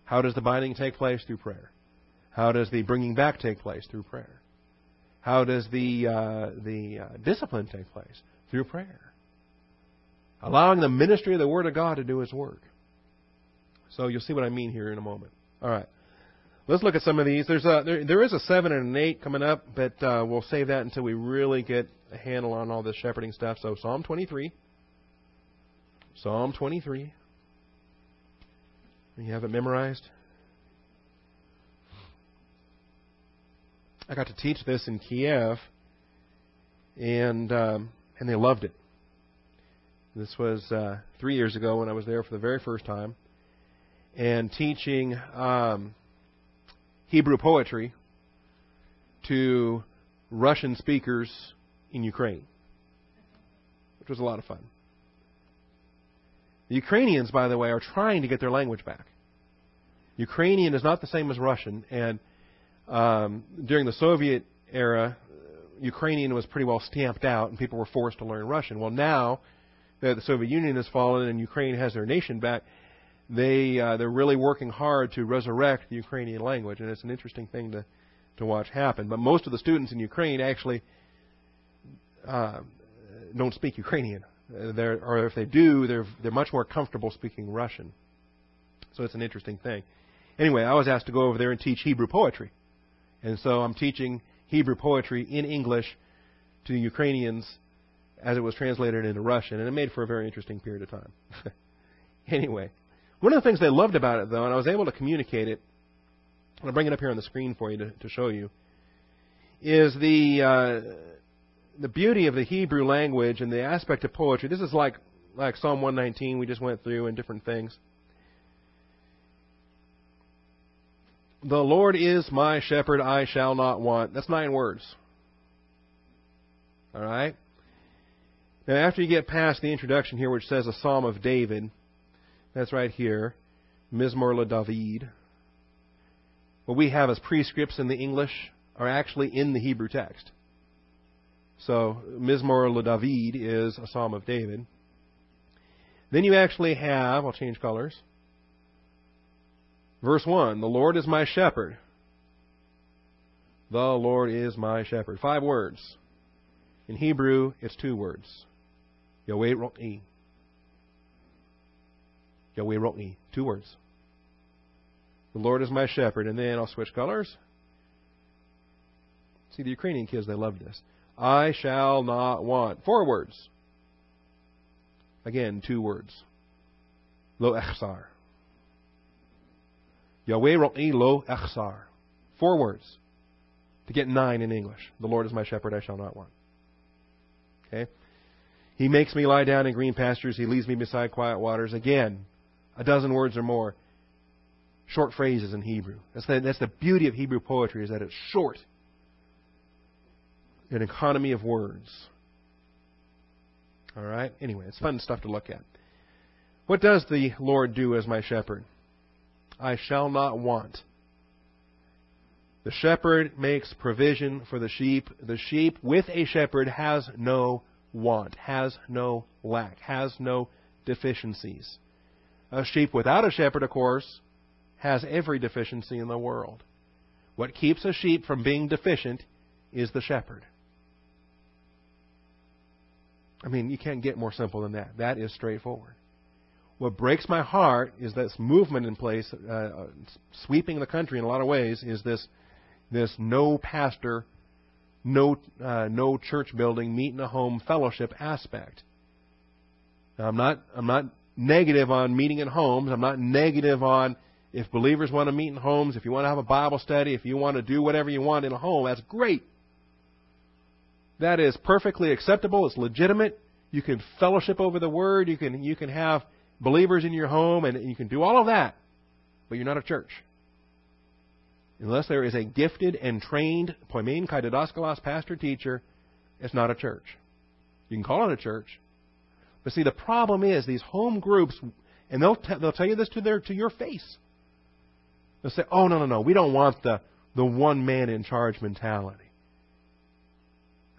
How does the binding take place? Through prayer. How does the bringing back take place? Through prayer. How does the, uh, the uh, discipline take place? Through prayer. Allowing the ministry of the Word of God to do its work. So you'll see what I mean here in a moment. All right. Let's look at some of these. There's a, there, there is a 7 and an 8 coming up, but uh, we'll save that until we really get a handle on all this shepherding stuff. So Psalm 23. Psalm 23. You have it memorized? I got to teach this in Kiev, and um, and they loved it. This was uh, three years ago when I was there for the very first time, and teaching um, Hebrew poetry to Russian speakers in Ukraine, which was a lot of fun. The Ukrainians, by the way, are trying to get their language back. Ukrainian is not the same as Russian, and um, during the Soviet era, Ukrainian was pretty well stamped out, and people were forced to learn Russian. Well, now that the Soviet Union has fallen and Ukraine has their nation back, they uh, they're really working hard to resurrect the Ukrainian language, and it's an interesting thing to to watch happen. But most of the students in Ukraine actually uh, don't speak Ukrainian. They're, or if they do, they're they're much more comfortable speaking Russian. So it's an interesting thing. Anyway, I was asked to go over there and teach Hebrew poetry, and so I'm teaching Hebrew poetry in English to Ukrainians as it was translated into Russian, and it made for a very interesting period of time. anyway, one of the things they loved about it, though, and I was able to communicate it, and I'll bring it up here on the screen for you to, to show you, is the uh, the beauty of the Hebrew language and the aspect of poetry. This is like like Psalm 119 we just went through and different things. The Lord is my shepherd, I shall not want. That's nine words. All right? Now, after you get past the introduction here, which says a Psalm of David, that's right here, Mizmor le David. What we have as prescripts in the English are actually in the Hebrew text. So, Mizmor le David is a Psalm of David. Then you actually have, I'll change colors. Verse 1 The Lord is my shepherd. The Lord is my shepherd. Five words. In Hebrew, it's two words. Yahweh Ro'i. Yahweh Ro'i. Two words. The Lord is my shepherd. And then I'll switch colors. See, the Ukrainian kids, they love this. I shall not want. Four words. Again, two words. Lo echsar. Yahweh ro'i lo echsar. Four words. To get nine in English. The Lord is my shepherd, I shall not want. Okay? He makes me lie down in green pastures. He leads me beside quiet waters. Again, a dozen words or more. Short phrases in Hebrew. That's the, that's the beauty of Hebrew poetry, is that it's short. An economy of words. All right? Anyway, it's fun stuff to look at. What does the Lord do as my shepherd? I shall not want. The shepherd makes provision for the sheep. The sheep with a shepherd has no want, has no lack, has no deficiencies. A sheep without a shepherd, of course, has every deficiency in the world. What keeps a sheep from being deficient is the shepherd. I mean, you can't get more simple than that. That is straightforward. What breaks my heart is this movement in place, uh, uh, sweeping the country in a lot of ways, is this this no pastor, no uh, no church building, meet in a home fellowship aspect. Now, I'm not I'm not negative on meeting in homes. I'm not negative on if believers want to meet in homes, if you want to have a Bible study, if you want to do whatever you want in a home, that's great. That is perfectly acceptable. It's legitimate. You can fellowship over the word. You can you can have believers in your home, and you can do all of that. But you're not a church. Unless there is a gifted and trained poimen kai didaskalos pastor teacher, it's not a church. You can call it a church. But see, the problem is these home groups, and they'll, t- they'll tell you this to, their, to your face. They'll say, oh, no, no, no, we don't want the, the one man in charge mentality.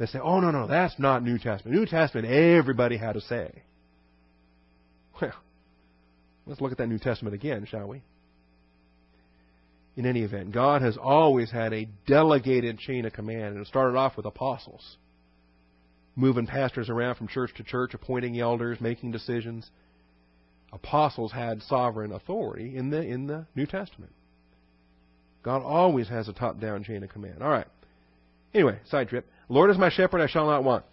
They say, oh, no, no, that's not New Testament. New Testament, everybody had a say. Well, let's look at that New Testament again, shall we? in any event, God has always had a delegated chain of command. And it started off with apostles, moving pastors around from church to church, appointing elders, making decisions. Apostles had sovereign authority in the in the New Testament. God always has a top-down chain of command. All right. Anyway, side trip. Lord is my shepherd; I shall not want.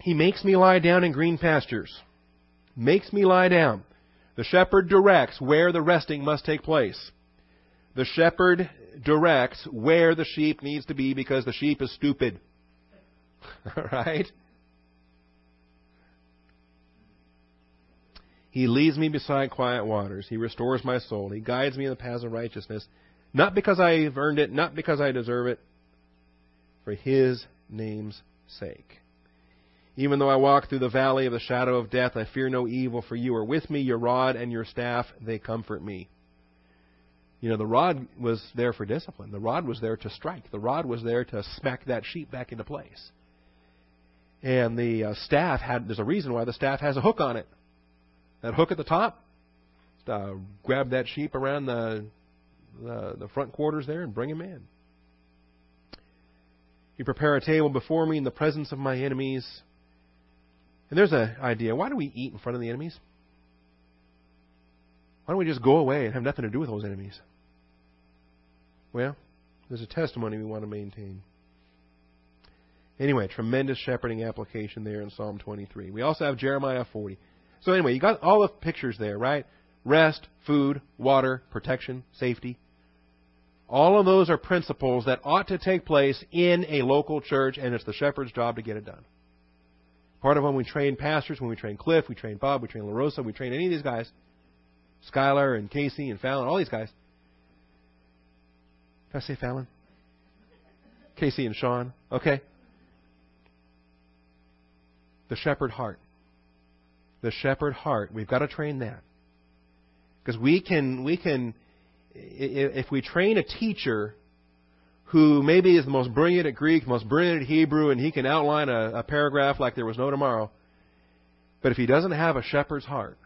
He makes me lie down in green pastures. Makes me lie down. The shepherd directs where the resting must take place. The shepherd directs where the sheep needs to be because the sheep is stupid. All right? He leads me beside quiet waters. He restores my soul. He guides me in the paths of righteousness, not because I've earned it, not because I deserve it, for His name's sake. Even though I walk through the valley of the shadow of death, I fear no evil, for you are with me, your rod and your staff, they comfort me. You know, the rod was there for discipline. The rod was there to strike. The rod was there to smack that sheep back into place. And the uh, staff had, there's a reason why the staff has a hook on it. That hook at the top, uh, grab that sheep around the, the, the front quarters there and bring him in. You prepare a table before me in the presence of my enemies. And there's an idea. Why do we eat in front of the enemies? Why don't we just go away and have nothing to do with those enemies? Well, there's a testimony we want to maintain. Anyway, tremendous shepherding application there in Psalm 23. We also have Jeremiah 40. So anyway, you got all the pictures there, right? Rest, food, water, protection, safety. All of those are principles that ought to take place in a local church, and it's the shepherd's job to get it done. Part of when we train pastors, when we train Cliff, we train Bob, we train LaRosa, we train any of these guys, Skylar and Casey and Fallon, all these guys. Did I say Fallon? Casey and Sean. Okay. The shepherd heart. The shepherd heart. We've got to train that. Because we can, we can, if we train a teacher who maybe is the most brilliant at Greek, most brilliant at Hebrew, and he can outline a, a paragraph like there was no tomorrow. But if he doesn't have a shepherd's heart,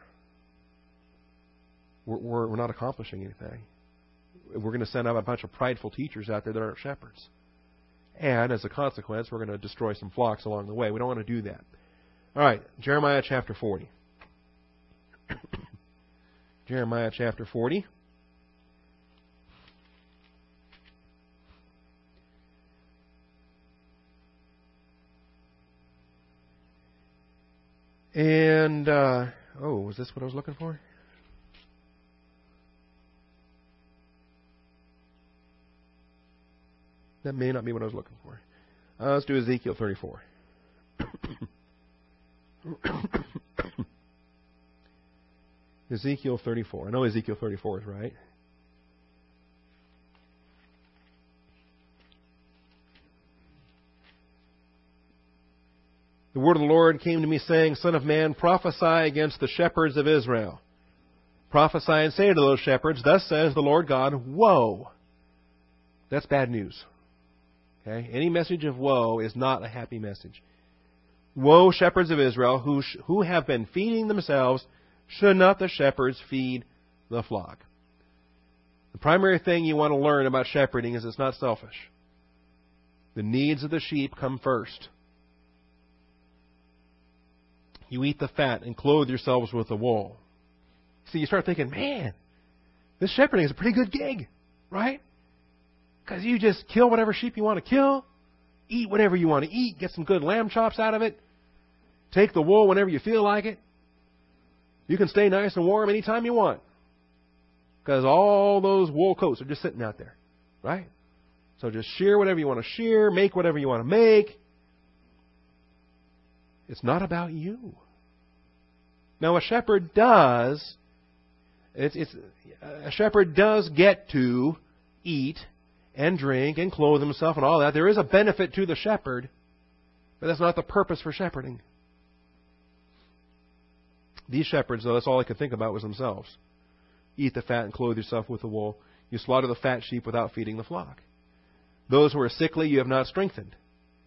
we're, we're, we're not accomplishing anything. We're going to send out a bunch of prideful teachers out there that aren't shepherds. And as a consequence, we're going to destroy some flocks along the way. We don't want to do that. All right, Jeremiah chapter 40. Jeremiah chapter 40. And, uh, oh, was this what I was looking for? That may not be what I was looking for. Uh, let's do Ezekiel 34. Ezekiel 34. I know Ezekiel 34 is right. The word of the Lord came to me, saying, Son of man, prophesy against the shepherds of Israel. Prophesy and say to those shepherds, Thus says the Lord God, Woe! That's bad news. Okay? Any message of woe is not a happy message. Woe, shepherds of Israel, who, sh- who have been feeding themselves, should not the shepherds feed the flock? The primary thing you want to learn about shepherding is it's not selfish. The needs of the sheep come first. You eat the fat and clothe yourselves with the wool. See, you start thinking, man, this shepherding is a pretty good gig, right? Because you just kill whatever sheep you want to kill, eat whatever you want to eat, get some good lamb chops out of it, take the wool whenever you feel like it. You can stay nice and warm anytime you want. Because all those wool coats are just sitting out there, right? So just shear whatever you want to shear, make whatever you want to make. It's not about you. Now, a shepherd does. It's, it's, a shepherd does get to eat and drink and clothe himself and all that. There is a benefit to the shepherd, but that's not the purpose for shepherding. These shepherds, though, that's all they could think about was themselves. Eat the fat and clothe yourself with the wool. You slaughter the fat sheep without feeding the flock. Those who are sickly you have not strengthened.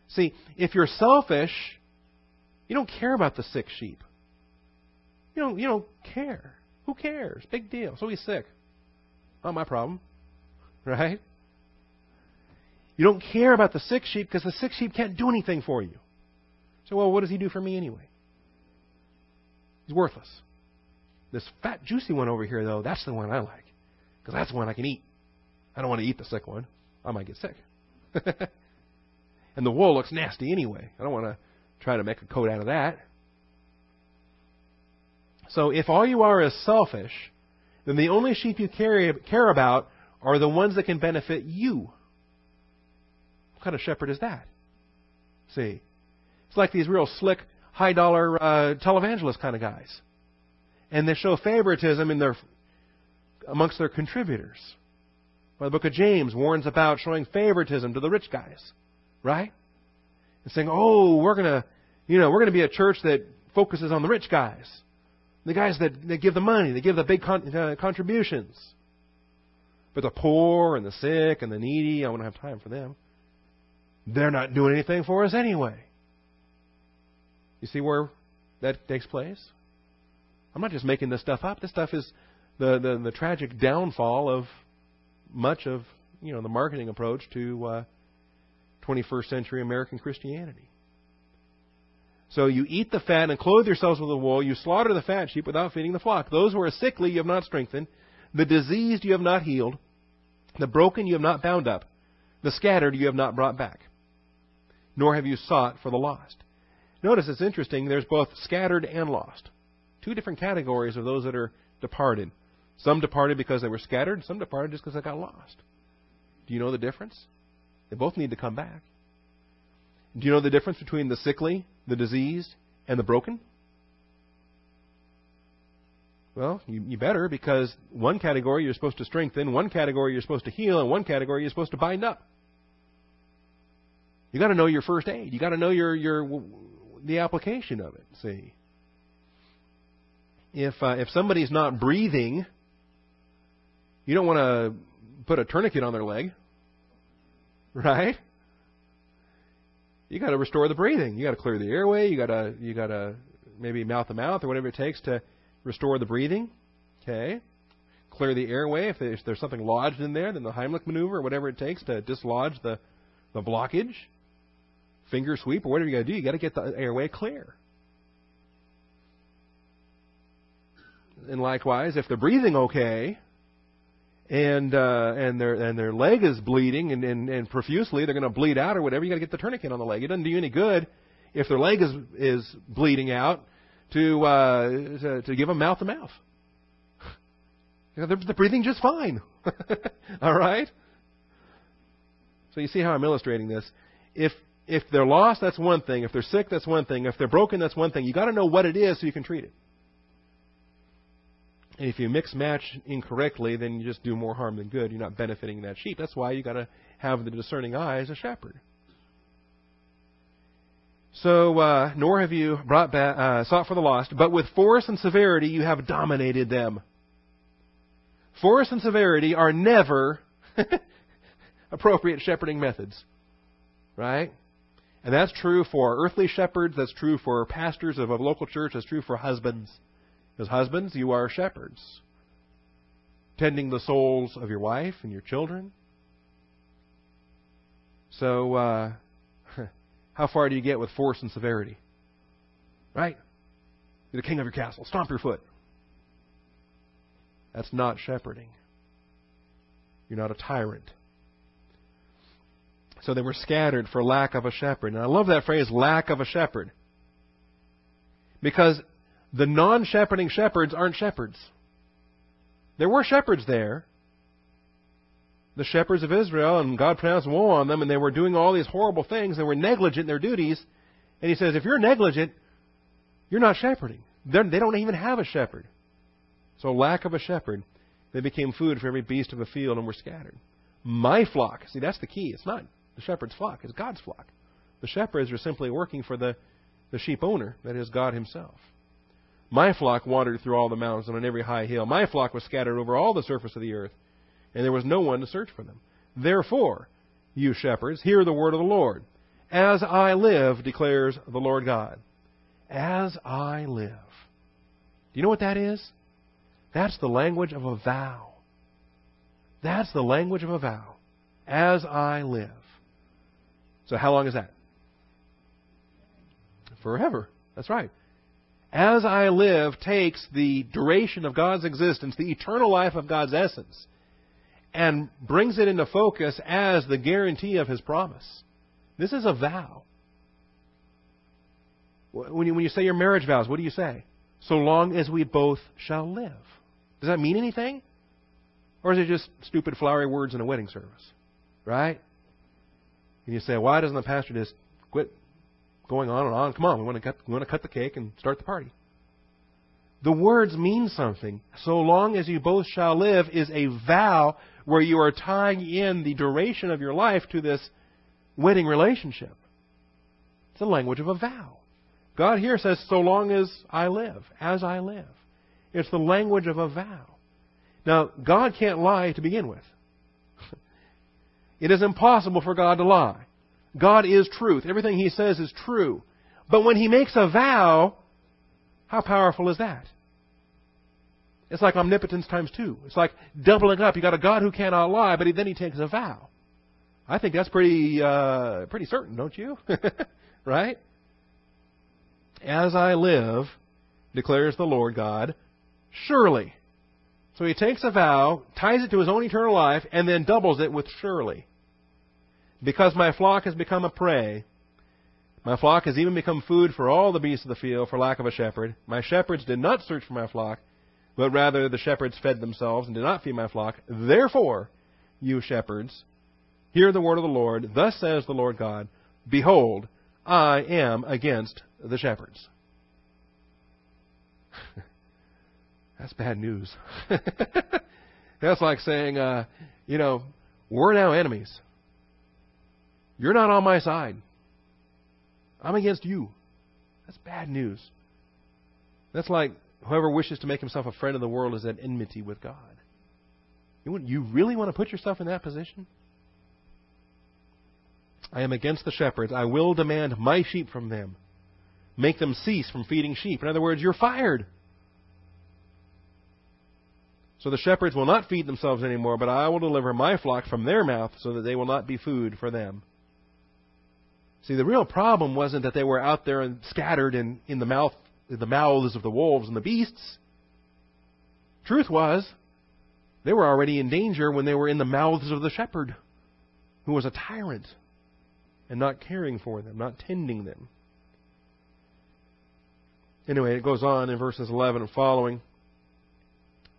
See, if you're selfish, you don't care about the sick sheep. You don't, you don't care. Who cares? Big deal. So he's sick. Not my problem. Right? You don't care about the sick sheep because the sick sheep can't do anything for you. So, well, what does he do for me anyway? He's worthless. This fat, juicy one over here, though, that's the one I like. Because that's the one I can eat. I don't want to eat the sick one. I might get sick. and the wool looks nasty anyway. I don't want to try to make a coat out of that. So if all you are is selfish, then the only sheep you care, care about are the ones that can benefit you. What kind of shepherd is that? See, it's like these real slick, high dollar uh, televangelist kind of guys, and they show favoritism in their amongst their contributors. Well, the book of James warns about showing favoritism to the rich guys, right? And saying, "Oh, we're gonna, you know, we're gonna be a church that focuses on the rich guys, the guys that, that give the money, they give the big con- uh, contributions." But the poor and the sick and the needy, I won't have time for them. They're not doing anything for us anyway. You see where that takes place? I'm not just making this stuff up. This stuff is the, the, the tragic downfall of much of you know the marketing approach to uh, 21st century American Christianity. So you eat the fat and clothe yourselves with the wool. You slaughter the fat sheep without feeding the flock. Those who are sickly you have not strengthened. The diseased you have not healed. The broken you have not bound up. The scattered you have not brought back nor have you sought for the lost. Notice it's interesting, there's both scattered and lost. Two different categories of those that are departed. Some departed because they were scattered, some departed just because they got lost. Do you know the difference? They both need to come back. Do you know the difference between the sickly, the diseased, and the broken? Well, you, you, better because one category you're supposed to strengthen, one category you're supposed to heal, and one category you're supposed to bind up. You got to know your first aid. You got to know your your the application of it. See, if uh, if somebody's not breathing, you don't want to put a tourniquet on their leg, right? You got to restore the breathing. You got to clear the airway. You got to you got to maybe mouth to mouth or whatever it takes to restore the breathing. Okay, clear the airway. If there's, if there's something lodged in there, then the Heimlich maneuver or whatever it takes to dislodge the the blockage finger sweep or whatever you got to do. You got to get the airway clear. And likewise, if they're breathing okay, and uh, and their and their leg is bleeding and, and, and profusely, they're going to bleed out or whatever. You got to get the tourniquet on the leg. It doesn't do you any good if their leg is is bleeding out to uh, to, to give them mouth to mouth. They're, they're breathing just fine. All right. So you see how I'm illustrating this. If if they're lost, that's one thing. If they're sick, that's one thing. If they're broken, that's one thing. You got to know what it is so you can treat it. And if you mix match incorrectly, then you just do more harm than good. You're not benefiting that sheep. That's why you got to have the discerning eye as a shepherd. So, uh, nor have you brought back, uh, sought for the lost, but with force and severity you have dominated them. Force and severity are never appropriate shepherding methods. Right? And that's true for earthly shepherds, that's true for pastors of a local church, that's true for husbands. As husbands, you are shepherds, tending the souls of your wife and your children. So, uh, how far do you get with force and severity? Right? You're the king of your castle. Stomp your foot. That's not shepherding. You're not a tyrant. So they were scattered for lack of a shepherd. And I love that phrase, lack of a shepherd. Because the non shepherding shepherds aren't shepherds. There were shepherds there. The shepherds of Israel, and God pronounced woe on them, and they were doing all these horrible things. They were negligent in their duties. And He says, if you're negligent, you're not shepherding. They're, they do not even have a shepherd. So, lack of a shepherd, they became food for every beast of the field and were scattered. My flock, see, that's the key. It's not the shepherd's flock, it's God's flock. The shepherds are simply working for the, the sheep owner, that is, God Himself. My flock wandered through all the mountains and on every high hill. My flock was scattered over all the surface of the earth, and there was no one to search for them. Therefore, you shepherds, hear the word of the Lord. As I live, declares the Lord God. As I live. Do you know what that is? That's the language of a vow. That's the language of a vow. As I live. So how long is that? Forever. That's right. As I live takes the duration of God's existence, the eternal life of God's essence, and brings it into focus as the guarantee of His promise. This is a vow. When you, when you say your marriage vows, what do you say? So long as we both shall live. Does that mean anything? Or is it just stupid flowery words in a wedding service? Right? And you say, why doesn't the pastor just quit going on and on? Come on, we want to cut, we want to cut the cake and start the party. The words mean something. So long as you both shall live is a vow where you are tying in the duration of your life to this wedding relationship. It's the language of a vow. God here says, so long as I live, as I live. It's the language of a vow. Now, God can't lie to begin with. it is impossible for God to lie. God is truth. Everything He says is true. But when He makes a vow, how powerful is that? It's like omnipotence times two. It's like doubling up. You got a God who cannot lie, but then He takes a vow. I think that's pretty uh, pretty certain, don't you? right? As I live, declares the Lord God, surely. So he takes a vow, ties it to his own eternal life, and then doubles it with surely. Because my flock has become a prey, my flock has even become food for all the beasts of the field for lack of a shepherd. My shepherds did not search for my flock, but rather the shepherds fed themselves and did not feed my flock. Therefore, you shepherds, hear the word of the Lord. Thus says the Lord God Behold, I am against the shepherds. That's bad news. That's like saying, uh, you know, we're now enemies. You're not on my side. I'm against you. That's bad news. That's like whoever wishes to make himself a friend of the world is at enmity with God. You, you really want to put yourself in that position? I am against the shepherds. I will demand my sheep from them. Make them cease from feeding sheep. In other words, you're fired. So the shepherds will not feed themselves anymore, but I will deliver my flock from their mouth so that they will not be food for them. See, the real problem wasn't that they were out there and scattered in, in the mouth in the mouths of the wolves and the beasts. Truth was, they were already in danger when they were in the mouths of the shepherd, who was a tyrant and not caring for them, not tending them. anyway, it goes on in verses 11 and following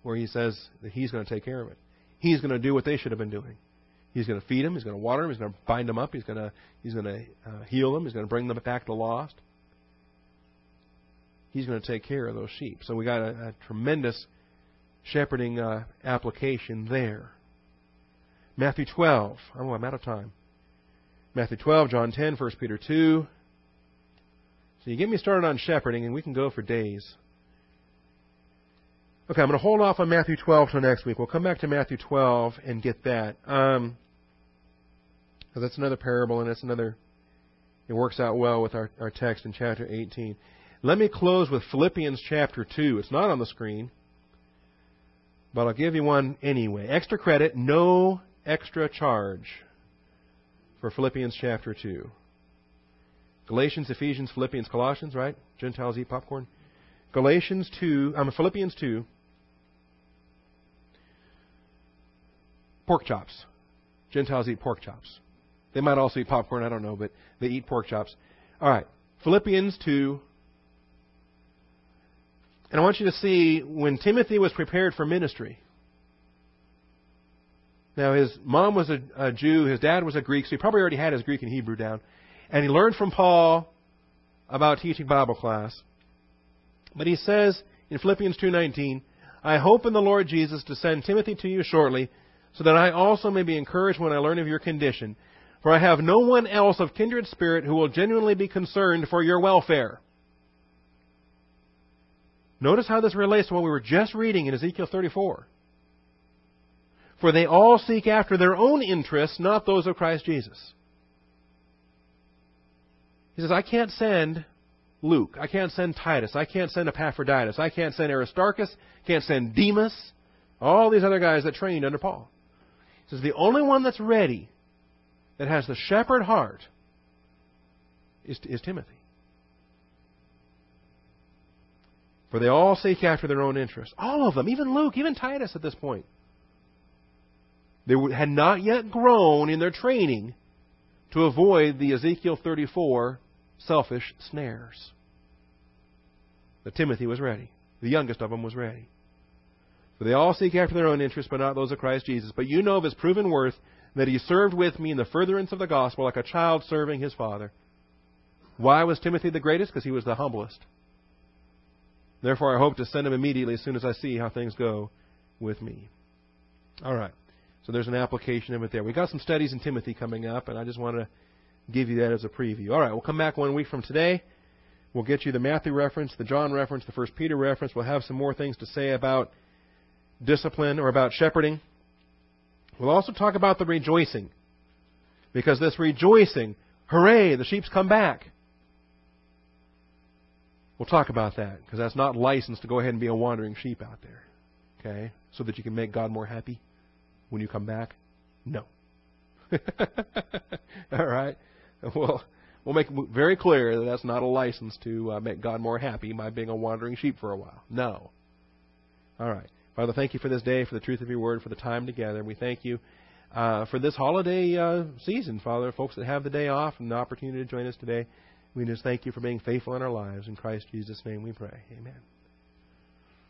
where he says that he's going to take care of it. He's going to do what they should have been doing. He's going to feed them. He's going to water them. He's going to bind them up. He's going to he's going to uh, heal them. He's going to bring them back to lost. He's going to take care of those sheep. So we got a, a tremendous shepherding uh, application there. Matthew 12. Oh, I'm out of time. Matthew 12, John 10, 1 Peter 2. So you get me started on shepherding, and we can go for days. Okay, I'm going to hold off on Matthew 12 till next week. We'll come back to Matthew 12 and get that. Um, that's another parable, and it's another. It works out well with our, our text in chapter 18. Let me close with Philippians chapter 2. It's not on the screen, but I'll give you one anyway. Extra credit, no extra charge for Philippians chapter 2. Galatians, Ephesians, Philippians, Colossians, right? Gentiles eat popcorn. Galatians 2, I'm Philippians 2. Pork chops. Gentiles eat pork chops. They might also eat popcorn, I don't know, but they eat pork chops. All right. Philippians 2. And I want you to see when Timothy was prepared for ministry. Now, his mom was a, a Jew, his dad was a Greek, so he probably already had his Greek and Hebrew down. And he learned from Paul about teaching Bible class. But he says in Philippians 2:19, "I hope in the Lord Jesus to send Timothy to you shortly, so that I also may be encouraged when I learn of your condition, for I have no one else of kindred spirit who will genuinely be concerned for your welfare." Notice how this relates to what we were just reading in Ezekiel 34. For they all seek after their own interests, not those of Christ Jesus. He says, I can't send Luke. I can't send Titus. I can't send Epaphroditus. I can't send Aristarchus. Can't send Demas. All these other guys that trained under Paul. He says, the only one that's ready, that has the shepherd heart, is, is Timothy. For they all seek after their own interests. All of them, even Luke, even Titus at this point. They had not yet grown in their training to avoid the Ezekiel 34 selfish snares. But Timothy was ready. The youngest of them was ready. For they all seek after their own interests, but not those of Christ Jesus. But you know of his proven worth, that he served with me in the furtherance of the gospel like a child serving his father. Why was Timothy the greatest? Because he was the humblest. Therefore, I hope to send him immediately as soon as I see how things go with me. All right. So there's an application of it there. We got some studies in Timothy coming up, and I just want to give you that as a preview. All right, we'll come back one week from today. We'll get you the Matthew reference, the John reference, the First Peter reference. We'll have some more things to say about discipline or about shepherding. We'll also talk about the rejoicing. Because this rejoicing, hooray, the sheep's come back. We'll talk about that because that's not licensed to go ahead and be a wandering sheep out there. Okay? So that you can make God more happy when you come back? No. All right. Well, we'll make it very clear that that's not a license to uh, make God more happy by being a wandering sheep for a while. No. All right. Father, thank you for this day, for the truth of your word, for the time together. We thank you uh, for this holiday uh, season, Father. Folks that have the day off and the opportunity to join us today, we just thank you for being faithful in our lives. In Christ Jesus' name we pray. Amen.